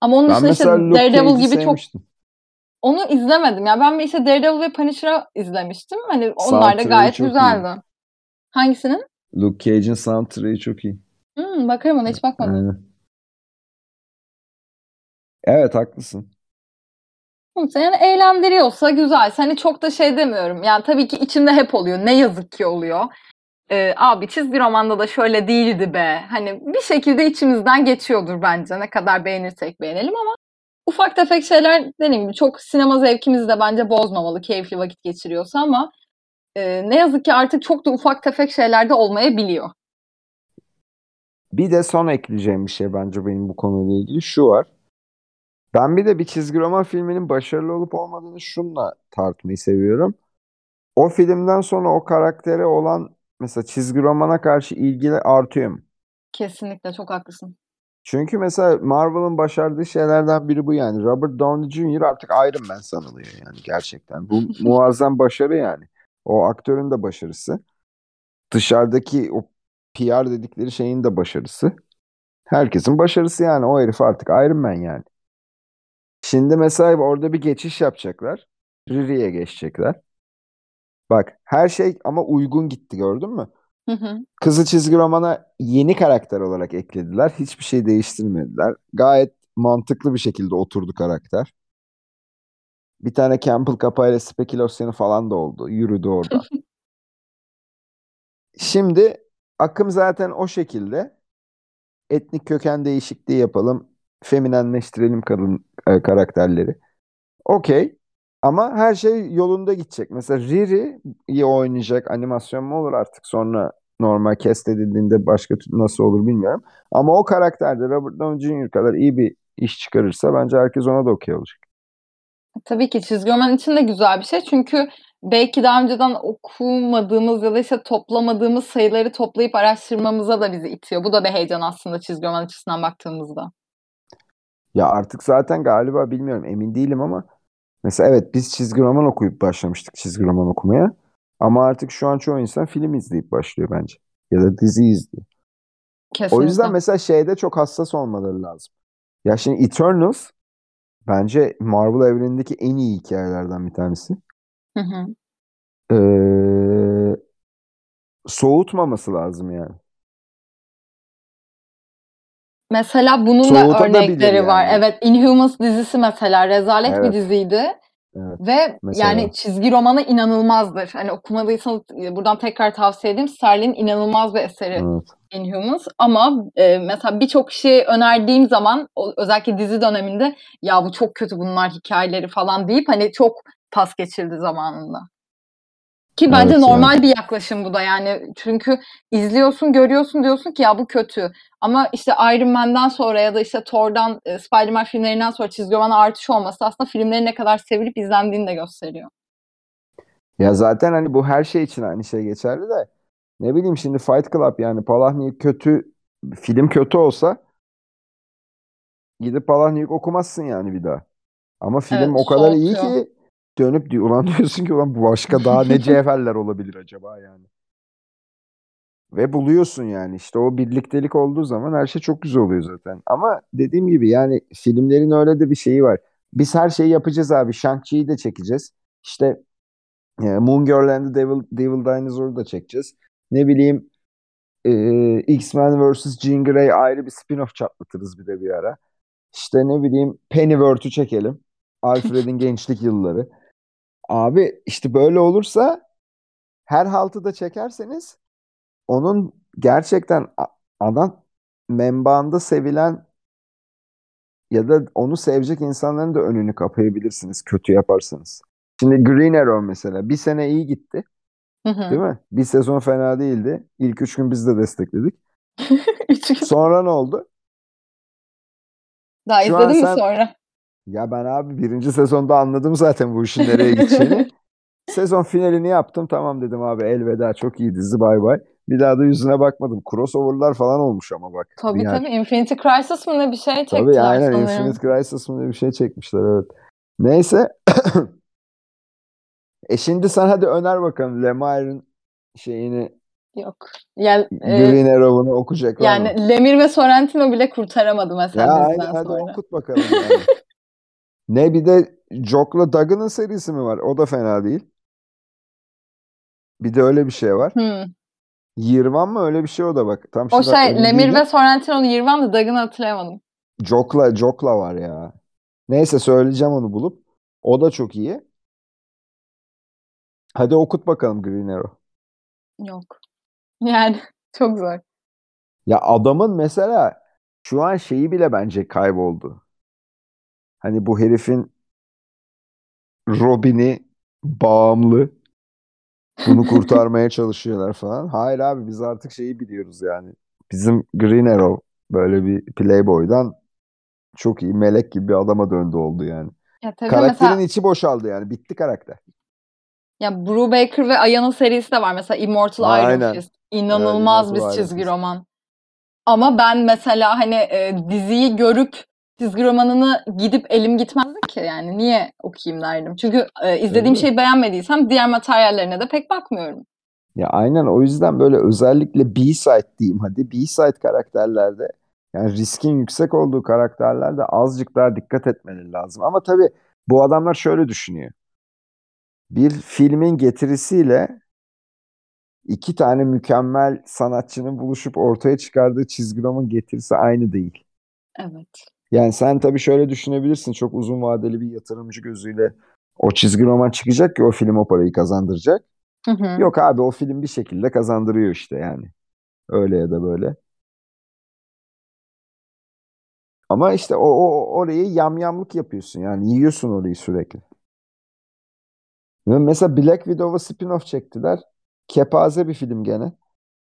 Ama onun dışında işte Daredevil gibi sevmiştim. çok onu izlemedim. Ya ben işte Daredevil ve Punisher'ı izlemiştim. Hani onlar da gayet güzeldi. Iyi. Hangisinin? Luke Cage'in soundtrack'i çok iyi. Hmm, bakarım ona hiç bakmadım. Aynen. Evet haklısın. Yani eğlendiriyorsa güzel. Hani çok da şey demiyorum. Yani tabii ki içimde hep oluyor. Ne yazık ki oluyor. Ee, abi çizgi romanda da şöyle değildi be. Hani bir şekilde içimizden geçiyordur bence. Ne kadar beğenirsek beğenelim ama ufak tefek şeyler dediğim gibi çok sinema zevkimizi de bence bozmamalı. Keyifli vakit geçiriyorsa ama e, ne yazık ki artık çok da ufak tefek şeyler de olmayabiliyor. Bir de son ekleyeceğim bir şey bence benim bu konuyla ilgili şu var. Ben bir de bir çizgi roman filminin başarılı olup olmadığını şunla tartmayı seviyorum. O filmden sonra o karaktere olan mesela çizgi romana karşı ilgi artıyor mu? Kesinlikle çok haklısın. Çünkü mesela Marvel'ın başardığı şeylerden biri bu yani. Robert Downey Jr. artık Iron Man sanılıyor yani gerçekten. Bu muazzam başarı yani. O aktörün de başarısı. Dışarıdaki o PR dedikleri şeyin de başarısı. Herkesin başarısı yani. O herif artık Iron Man yani. Şimdi mesela orada bir geçiş yapacaklar. Riri'ye geçecekler. Bak her şey ama uygun gitti gördün mü? Hı hı. Kızı çizgi romana yeni karakter olarak eklediler. Hiçbir şey değiştirmediler. Gayet mantıklı bir şekilde oturdu karakter. Bir tane Campbell kapağıyla spekülasyonu falan da oldu. Yürüdü oradan. Şimdi akım zaten o şekilde. Etnik köken değişikliği yapalım. Feminenleştirelim kadın e, karakterleri. Okey. Ama her şey yolunda gidecek. Mesela Riri iyi oynayacak animasyon mu olur artık sonra normal cast edildiğinde başka nasıl olur bilmiyorum. Ama o karakterde Robert Downey Jr. kadar iyi bir iş çıkarırsa bence herkes ona da okey olacak. Tabii ki çizgi roman için de güzel bir şey. Çünkü belki daha önceden okumadığımız ya da işte toplamadığımız sayıları toplayıp araştırmamıza da bizi itiyor. Bu da bir heyecan aslında çizgi roman açısından baktığımızda. Ya artık zaten galiba bilmiyorum emin değilim ama mesela evet biz çizgi roman okuyup başlamıştık çizgi roman okumaya. Ama artık şu an çoğu insan film izleyip başlıyor bence. Ya da dizi izliyor. Kesinlikle. O yüzden mesela şeyde çok hassas olmaları lazım. Ya şimdi Eternals bence Marvel evrenindeki en iyi hikayelerden bir tanesi. Hı hı. Ee, soğutmaması lazım yani. Mesela bunun da örnekleri var. yani. Evet, Inhumans dizisi mesela rezalet bir diziydi Evet. ve Mesela. yani çizgi romanı inanılmazdır. Hani okumadıysanız buradan tekrar tavsiye edeyim. Sterlin inanılmaz bir eseri Evet. Inhumans ama e, mesela birçok kişiye önerdiğim zaman özellikle dizi döneminde ya bu çok kötü bunlar hikayeleri falan deyip hani çok pas geçildi zamanında. Ki bence evet, normal yani. bir yaklaşım bu da yani. Çünkü izliyorsun, görüyorsun diyorsun ki ya bu kötü. Ama işte Iron Man'den sonra ya da işte Thor'dan, e, Spider-Man filmlerinden sonra çizgi roman artış olması aslında filmlerin ne kadar sevilip izlendiğini de gösteriyor. Ya zaten hani bu her şey için aynı şey geçerli de ne bileyim şimdi Fight Club yani Palahniuk kötü film kötü olsa gidip Palahniuk okumazsın yani bir daha. Ama film evet, o kadar iyi ki dönüp diyor, ulan diyorsun ki ulan bu başka daha ne cevherler olabilir acaba yani. Ve buluyorsun yani işte o birliktelik olduğu zaman her şey çok güzel oluyor zaten. Ama dediğim gibi yani filmlerin öyle de bir şeyi var. Biz her şeyi yapacağız abi. Shang-Chi'yi de çekeceğiz. İşte e, Moon Girl and the Devil, Devil Dinosaur'u da çekeceğiz. Ne bileyim e, X-Men vs. Jean Grey ayrı bir spin-off çatlatırız bir de bir ara. İşte ne bileyim Pennyworth'u çekelim. Alfred'in gençlik yılları. Abi işte böyle olursa her haltı da çekerseniz onun gerçekten ana menbaında sevilen ya da onu sevecek insanların da önünü kapayabilirsiniz kötü yaparsanız. Şimdi Green Arrow mesela bir sene iyi gitti Hı hı. değil mi? Bir sezon fena değildi. İlk üç gün biz de destekledik. Üç gün. Sonra ne oldu? Daha Şu izledin mi sen- sonra? Ya ben abi birinci sezonda anladım zaten bu işin nereye gideceğini. Sezon finalini yaptım tamam dedim abi elveda çok iyi dizi bay bay. Bir daha da yüzüne bakmadım. Crossover'lar falan olmuş ama bak. Tabii Yani- tabii. Infinity Crisis mı ne bir şey çektiler Tabii aynen sanırım. Infinite Crisis mı diye bir şey çekmişler evet. Neyse. e şimdi sen hadi öner bakalım Lemire'ın şeyini Yok. Yani, e, Green Arrow'unu okuyacaklar mı? yani Lemir ve Sorrentino bile kurtaramadı Ya mesela aynen diziden hadi okut bakalım yani. ne bir de Jock'la Duggan'ın serisi mi var? O da fena değil. Bir de öyle bir şey var. Hmm. Yirvan mı öyle bir şey o da bak. Tam O şey Lemir değilim. ve Sorrentino'nun Yirvan da Doug'ını hatırlayamadım. Jock'la Jock'la var ya. Neyse söyleyeceğim onu bulup. O da çok iyi. Hadi okut bakalım Green Arrow. Yok. Yani çok zor. Ya adamın mesela şu an şeyi bile bence kayboldu. Hani bu herifin Robin'i bağımlı. Bunu kurtarmaya çalışıyorlar falan. Hayır abi biz artık şeyi biliyoruz yani. Bizim Green Arrow böyle bir playboy'dan çok iyi melek gibi bir adama döndü oldu yani. Ya tabii Karakterin mesela içi boşaldı yani. Bitti karakter. ya Brubaker ve Aya'nın serisi de var. Mesela Immortal Aynen. Iron Fist. İnanılmaz Evet, bir Iron çizgi roman. Ama ben mesela hani e, diziyi görüp çizgi romanını gidip elim gitmezdi ki yani niye okuyayım derdim. Çünkü e, izlediğim şeyi beğenmediysem diğer materyallerine de pek bakmıyorum. Ya aynen o yüzden böyle özellikle B-side diyeyim hadi B-side karakterlerde yani riskin yüksek olduğu karakterlerde azıcık daha dikkat etmeleri lazım. Ama tabii bu adamlar şöyle düşünüyor. Bir filmin getirisiyle iki tane mükemmel sanatçının buluşup ortaya çıkardığı çizgi roman getirisi aynı değil. Evet. Yani sen tabii şöyle düşünebilirsin çok uzun vadeli bir yatırımcı gözüyle o çizgi roman çıkacak ki o film o parayı kazandıracak. Hı hı. Yok abi o film bir şekilde kazandırıyor işte yani. Öyle ya da böyle. Ama işte o, o orayı yamyamlık yapıyorsun yani yiyorsun orayı sürekli. Mesela Black Widow'a spin-off çektiler. Kepaze bir film gene.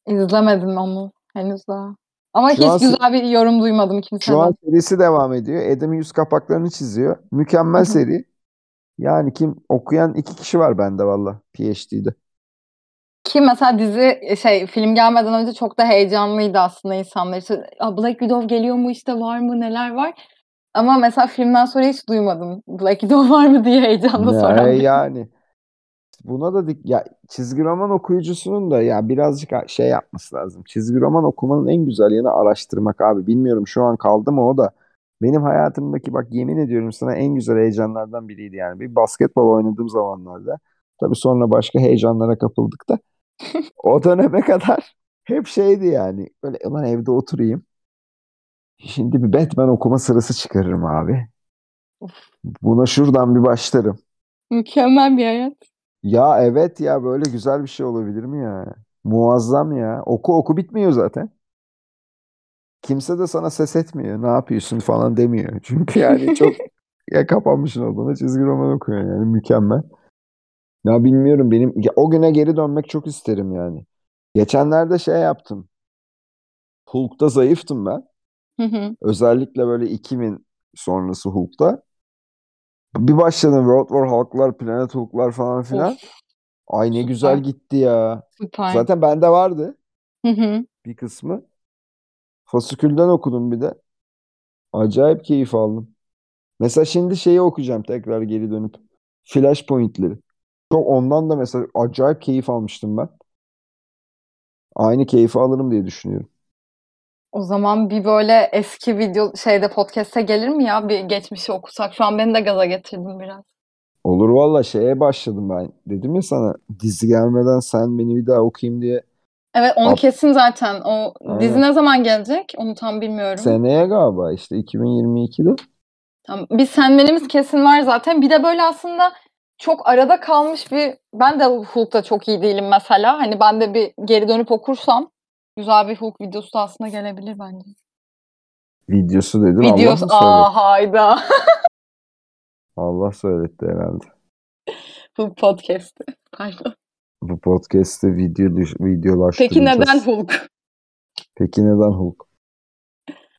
İzlemedim onu henüz daha. Ama Şu hiç an güzel bir yorum duymadım Şu kimseden. an serisi devam ediyor. Adam yüz kapaklarını çiziyor. Mükemmel Hı hı. seri. Yani kim okuyan iki kişi var bende valla PhD'de. Ki mesela dizi şey film gelmeden önce çok da heyecanlıydı aslında insanlar. İşte, "Aa, Black Widow geliyor mu işte var mı neler var. Ama mesela filmden sonra hiç duymadım. Black Widow var mı diye heyecanla Ya, soran e, yani buna da dik ya çizgi roman okuyucusunun da ya birazcık şey yapması lazım. Çizgi roman okumanın en güzel yanı araştırmak abi. Bilmiyorum şu an kaldı mı o da. Benim hayatımdaki bak yemin ediyorum sana en güzel heyecanlardan biriydi yani. Bir basketbol oynadığım zamanlarda. Tabii sonra başka heyecanlara kapıldık da. O döneme kadar hep şeydi yani. Böyle ulan evde oturayım. Şimdi bir Batman okuma sırası çıkarırım abi. Buna şuradan bir başlarım. Mükemmel bir hayat. Ya evet ya böyle güzel bir şey olabilir mi ya? Muazzam ya. Oku oku bitmiyor zaten. Kimse de sana ses etmiyor. Ne yapıyorsun falan demiyor. Çünkü yani çok ya kapanmışsın odana çizgi roman okuyorsun yani mükemmel. Ya bilmiyorum benim ya o güne geri dönmek çok isterim yani. Geçenlerde şey yaptım. Hulk'ta zayıftım ben. Hı hı. Özellikle böyle 2000 sonrası Hulk'ta. Bir başladım World War Hulk'lar, Planet Hulk'lar falan filan. Of, Ay ne süper. güzel gitti ya. süper. Zaten bende vardı Hı hı. bir kısmı. Fasikülden okudum bir de. Acayip keyif aldım. Mesela şimdi şeyi okuyacağım tekrar geri dönüp. Flashpoint'leri. Çok ondan da mesela acayip keyif almıştım ben. Aynı keyfi alırım diye düşünüyorum. O zaman bir böyle eski video şeyde podcast'e gelir mi ya? Bir geçmişi okusak. Şu an beni de gaza getirdin biraz. Olur valla şeye başladım ben. Dedim ya sana dizi gelmeden sen beni bir daha okuyayım diye. Evet onu Ab- kesin zaten. O dizi Aynen. ne zaman gelecek? Onu tam bilmiyorum. Seneye galiba işte 2022'de. Tamam. Bir senmenimiz kesin var zaten. Bir de böyle aslında çok arada kalmış bir ben de Hulk'ta çok iyi değilim mesela. Hani ben de bir geri dönüp okursam güzel bir Hulk videosu da aslında gelebilir bence. Videosu dedin Videosu Allah mı aa hayda. Allah söyletti herhalde. Hulk podcast'i. Pardon. Bu podcast'te video videolaştıracağız. Peki neden Hulk? Peki neden Hulk?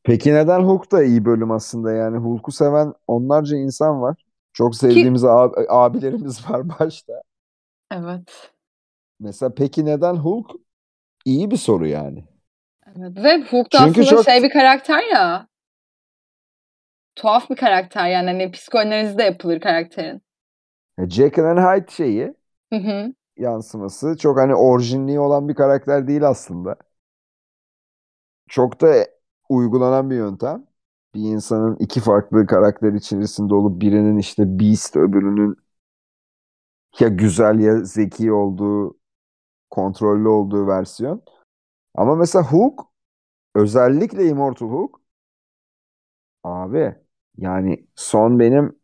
Peki neden Hulk da iyi bölüm aslında yani Hulk'u seven onlarca insan var. Çok sevdiğimiz ab- abilerimiz var başta. Evet. Mesela peki neden Hulk? İyi bir soru yani. Evet. Ve Hulk da Çünkü aslında çok- şey bir karakter ya. Tuhaf bir karakter yani. Hani psikoanalizi de yapılır karakterin. Ya Jekyll and Hyde şeyi Hı hı. yansıması çok hani orijinliği olan bir karakter değil aslında. Çok da uygulanan bir yöntem. Bir insanın iki farklı karakter içerisinde olup birinin işte beast öbürünün ya güzel ya zeki olduğu, kontrollü olduğu versiyon. Ama mesela Hulk özellikle Immortal Hulk abi yani son benim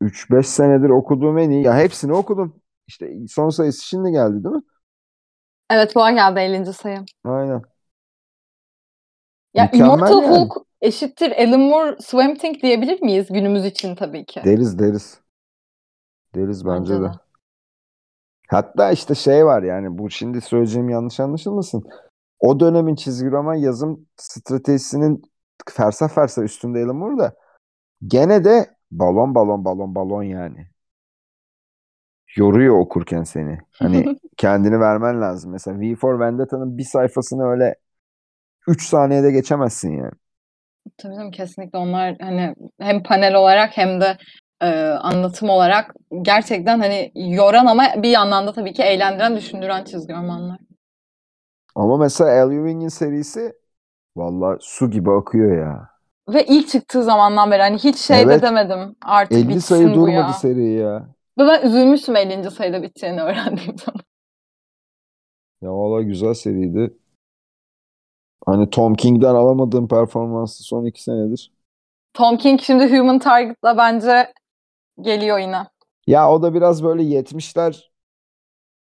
3-5 senedir okuduğum en iyi ya hepsini okudum. İşte son sayısı şimdi geldi değil mi? Evet bu ay geldi 50. sayı. Aynen. Ya Mükemmel Immortal yani. Hulk eşittir Alan Moore Swamp Thing diyebilir miyiz günümüz için tabii ki. Deriz deriz. Deriz bence, Bence de. de. Hatta işte şey var yani bu şimdi söyleyeceğim yanlış anlaşılmasın. O dönemin çizgi roman yazım stratejisinin fersa fersa üstünde Alan Moore da gene de balon balon balon balon yani. Yoruyor okurken seni. Hani kendini vermen lazım. Mesela V for Vendetta'nın bir sayfasını öyle 3 saniyede geçemezsin yani. Tabii canım kesinlikle onlar hani hem panel olarak hem de e, anlatım olarak gerçekten hani yoran ama bir yandan da tabii ki eğlendiren, düşündüren çizgi romanlar. Ama mesela Al Ewing'in serisi valla su gibi akıyor ya. Ve ilk çıktığı zamandan beri hani hiç şey Evet. de demedim artık 50 bitsin sayı bu durmadı ya. seri ya. Ve ben üzülmüştüm 50. sayıda biteceğini öğrendiğim zaman. Ya valla güzel seriydi. Hani Tom King'den alamadığım performansı son iki senedir. Tom King şimdi Human Target'la bence geliyor yine. Ya o da biraz böyle 70'ler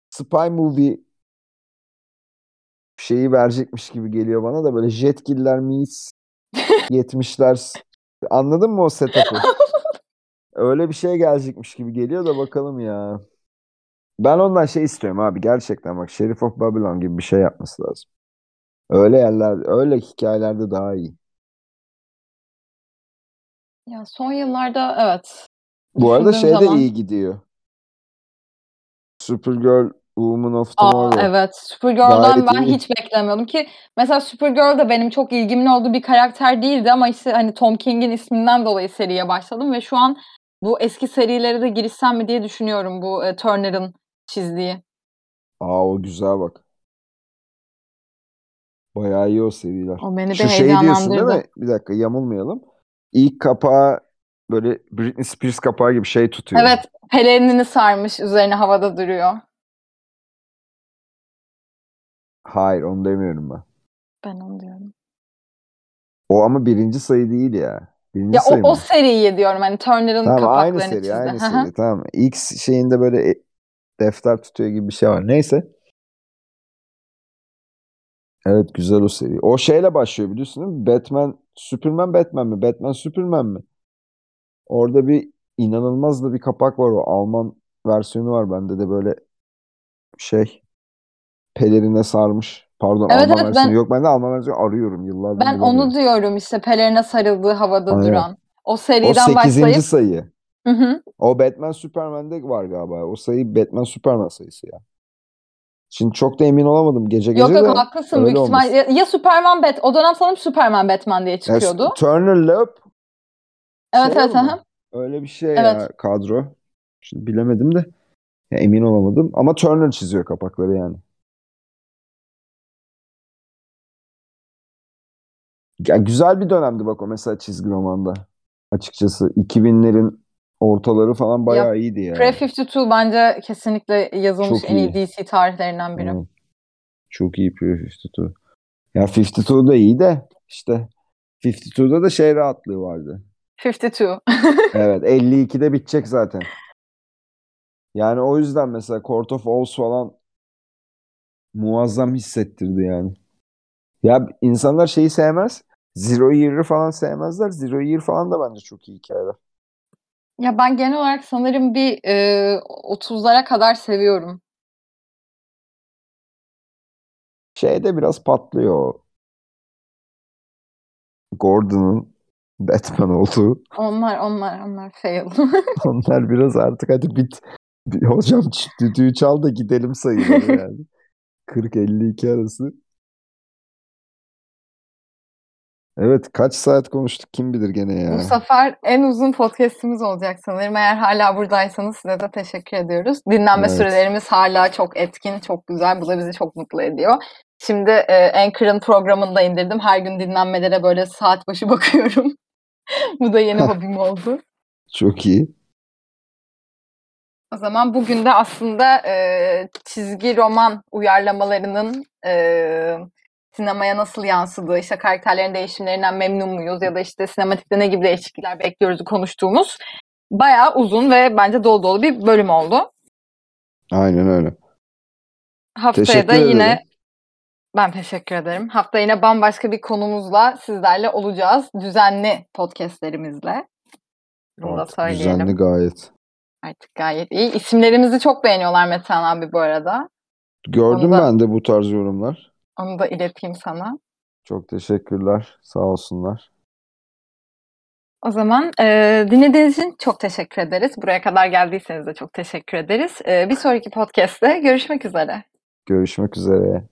spy movie şeyi verecekmiş gibi geliyor bana da böyle Jetgiller meets 70'ler anladın mı o setup'ı? Öyle bir şey gelecekmiş gibi geliyor da bakalım ya. Ben ondan şey istiyorum abi gerçekten bak Sheriff of Babylon gibi bir şey yapması lazım. Öyle yerler, öyle hikayelerde daha iyi. Ya son yıllarda evet. Bu arada şey de zaman- iyi gidiyor. Supergirl, Woman of Aa, Tomorrow. evet. Supergirl'den Gayet ben iyi. hiç beklemiyordum ki mesela Supergirl de benim çok ilgimin olduğu bir karakter değildi ama işte hani Tom King'in isminden dolayı seriye başladım ve şu an bu eski serilere de girişsem mi diye düşünüyorum bu e, Turner'ın çizdiği. Aa o güzel bak. Bayağı iyi o seriler. O beni bir Şu şey diyorsun değil mi? Bir dakika yamulmayalım. İlk kapağı böyle Britney Spears kapağı gibi şey tutuyor. Evet, pelerinini sarmış, üzerine havada duruyor. Hayır onu demiyorum ben. Ben onu diyorum. O ama birinci sayı değil ya. Birinci Ya sayı o, o mı? seriyi diyorum hani Turner'ın Tamam aynı kapaklarını seri çizdi. aynı Hı hı. seri tamam. İlk şeyinde böyle e- defter tutuyor gibi bir şey var. Neyse. Evet güzel o seri. O şeyle başlıyor biliyorsun değil mi? Batman, Superman, Batman mi? Batman, Superman mi? Orada bir inanılmaz da bir kapak var o. Alman versiyonu var bende de böyle şey pelerine sarmış. Pardon Evet, Alman evet, versiyonu ben- yok. Ben de Alman versiyonu arıyorum. Yıllardır Ben bulamıyorum. onu diyorum işte pelerine sarıldığı havada Aynen. duran. O O seriden 8. başlayıp sayı. Hı hı. O Batman Superman'de var galiba. O sayı Batman Superman sayısı ya. Şimdi çok da emin olamadım gece gece Yok yok de. haklısın öyle büyük ihtimal. Ya, ya Superman Bat. O dönem sanırım Superman Batman diye Ya, çıkıyordu. Turner Loeb Evet şey evet. Öyle bir şey ya Evet. kadro. Şimdi bilemedim de. Ya, emin olamadım. Ama Turner çiziyor kapakları yani. Ya, güzel bir dönemdi bak o mesela çizgi romanda. Açıkçası 2000'lerin ortaları falan bayağı iyiydi ya. Pre-52 bence kesinlikle yazılmış Çok en iyi. DC tarihlerinden biri. Evet. Çok iyi Pre-52. Ya 52 da iyi de işte 52'da da şey rahatlığı vardı. 52. Evet 52'de bitecek zaten. Yani o yüzden mesela Court of Owls falan muazzam hissettirdi yani. Ya insanlar şeyi sevmez. Zero Year'ı falan sevmezler. Zero Year falan da bence çok iyi hikayeler. Ya ben genel olarak sanırım bir e, 30'lara kadar seviyorum. Şeyde biraz patlıyor o. Batman olduğu. Onlar onlar onlar fail. Onlar biraz artık hadi bit. Hocam düdüğü çal da gidelim sayılır yani. 40-52 arası. Evet kaç saat konuştuk kim bilir gene ya. Bu sefer en uzun podcast'imiz olacak sanırım. Eğer hala buradaysanız size de teşekkür ediyoruz. Dinlenme Evet. sürelerimiz hala çok etkin, çok güzel. Bu da bizi çok mutlu ediyor. Şimdi e, Anchor'ın programını da indirdim. Her gün dinlenmelere böyle saat başı bakıyorum. Bu da yeni hobim oldu. Çok iyi. O zaman bugün de aslında e, çizgi roman uyarlamalarının e, sinemaya nasıl yansıdığı, işte karakterlerin değişimlerinden memnun muyuz ya da işte sinematikte ne gibi değişiklikler bekliyoruz konuştuğumuz bayağı uzun ve bence dolu dolu bir bölüm oldu. Aynen öyle. Haftaya Teşekkür da yine ederim. Ben teşekkür ederim. Hafta yine bambaşka bir konumuzla sizlerle olacağız. Düzenli podcastlerimizle. Bunu da Artık söyleyelim. düzenli gayet. Artık gayet iyi. İsimlerimizi çok beğeniyorlar Metehan abi bu arada. Gördüm da- ben de bu tarz yorumlar. Onu da ileteyim sana. Çok teşekkürler. Sağ olsunlar. O zaman e, dinlediğiniz için çok teşekkür ederiz. Buraya kadar geldiyseniz de çok teşekkür ederiz. E, bir sonraki podcast'te görüşmek üzere. Görüşmek üzere.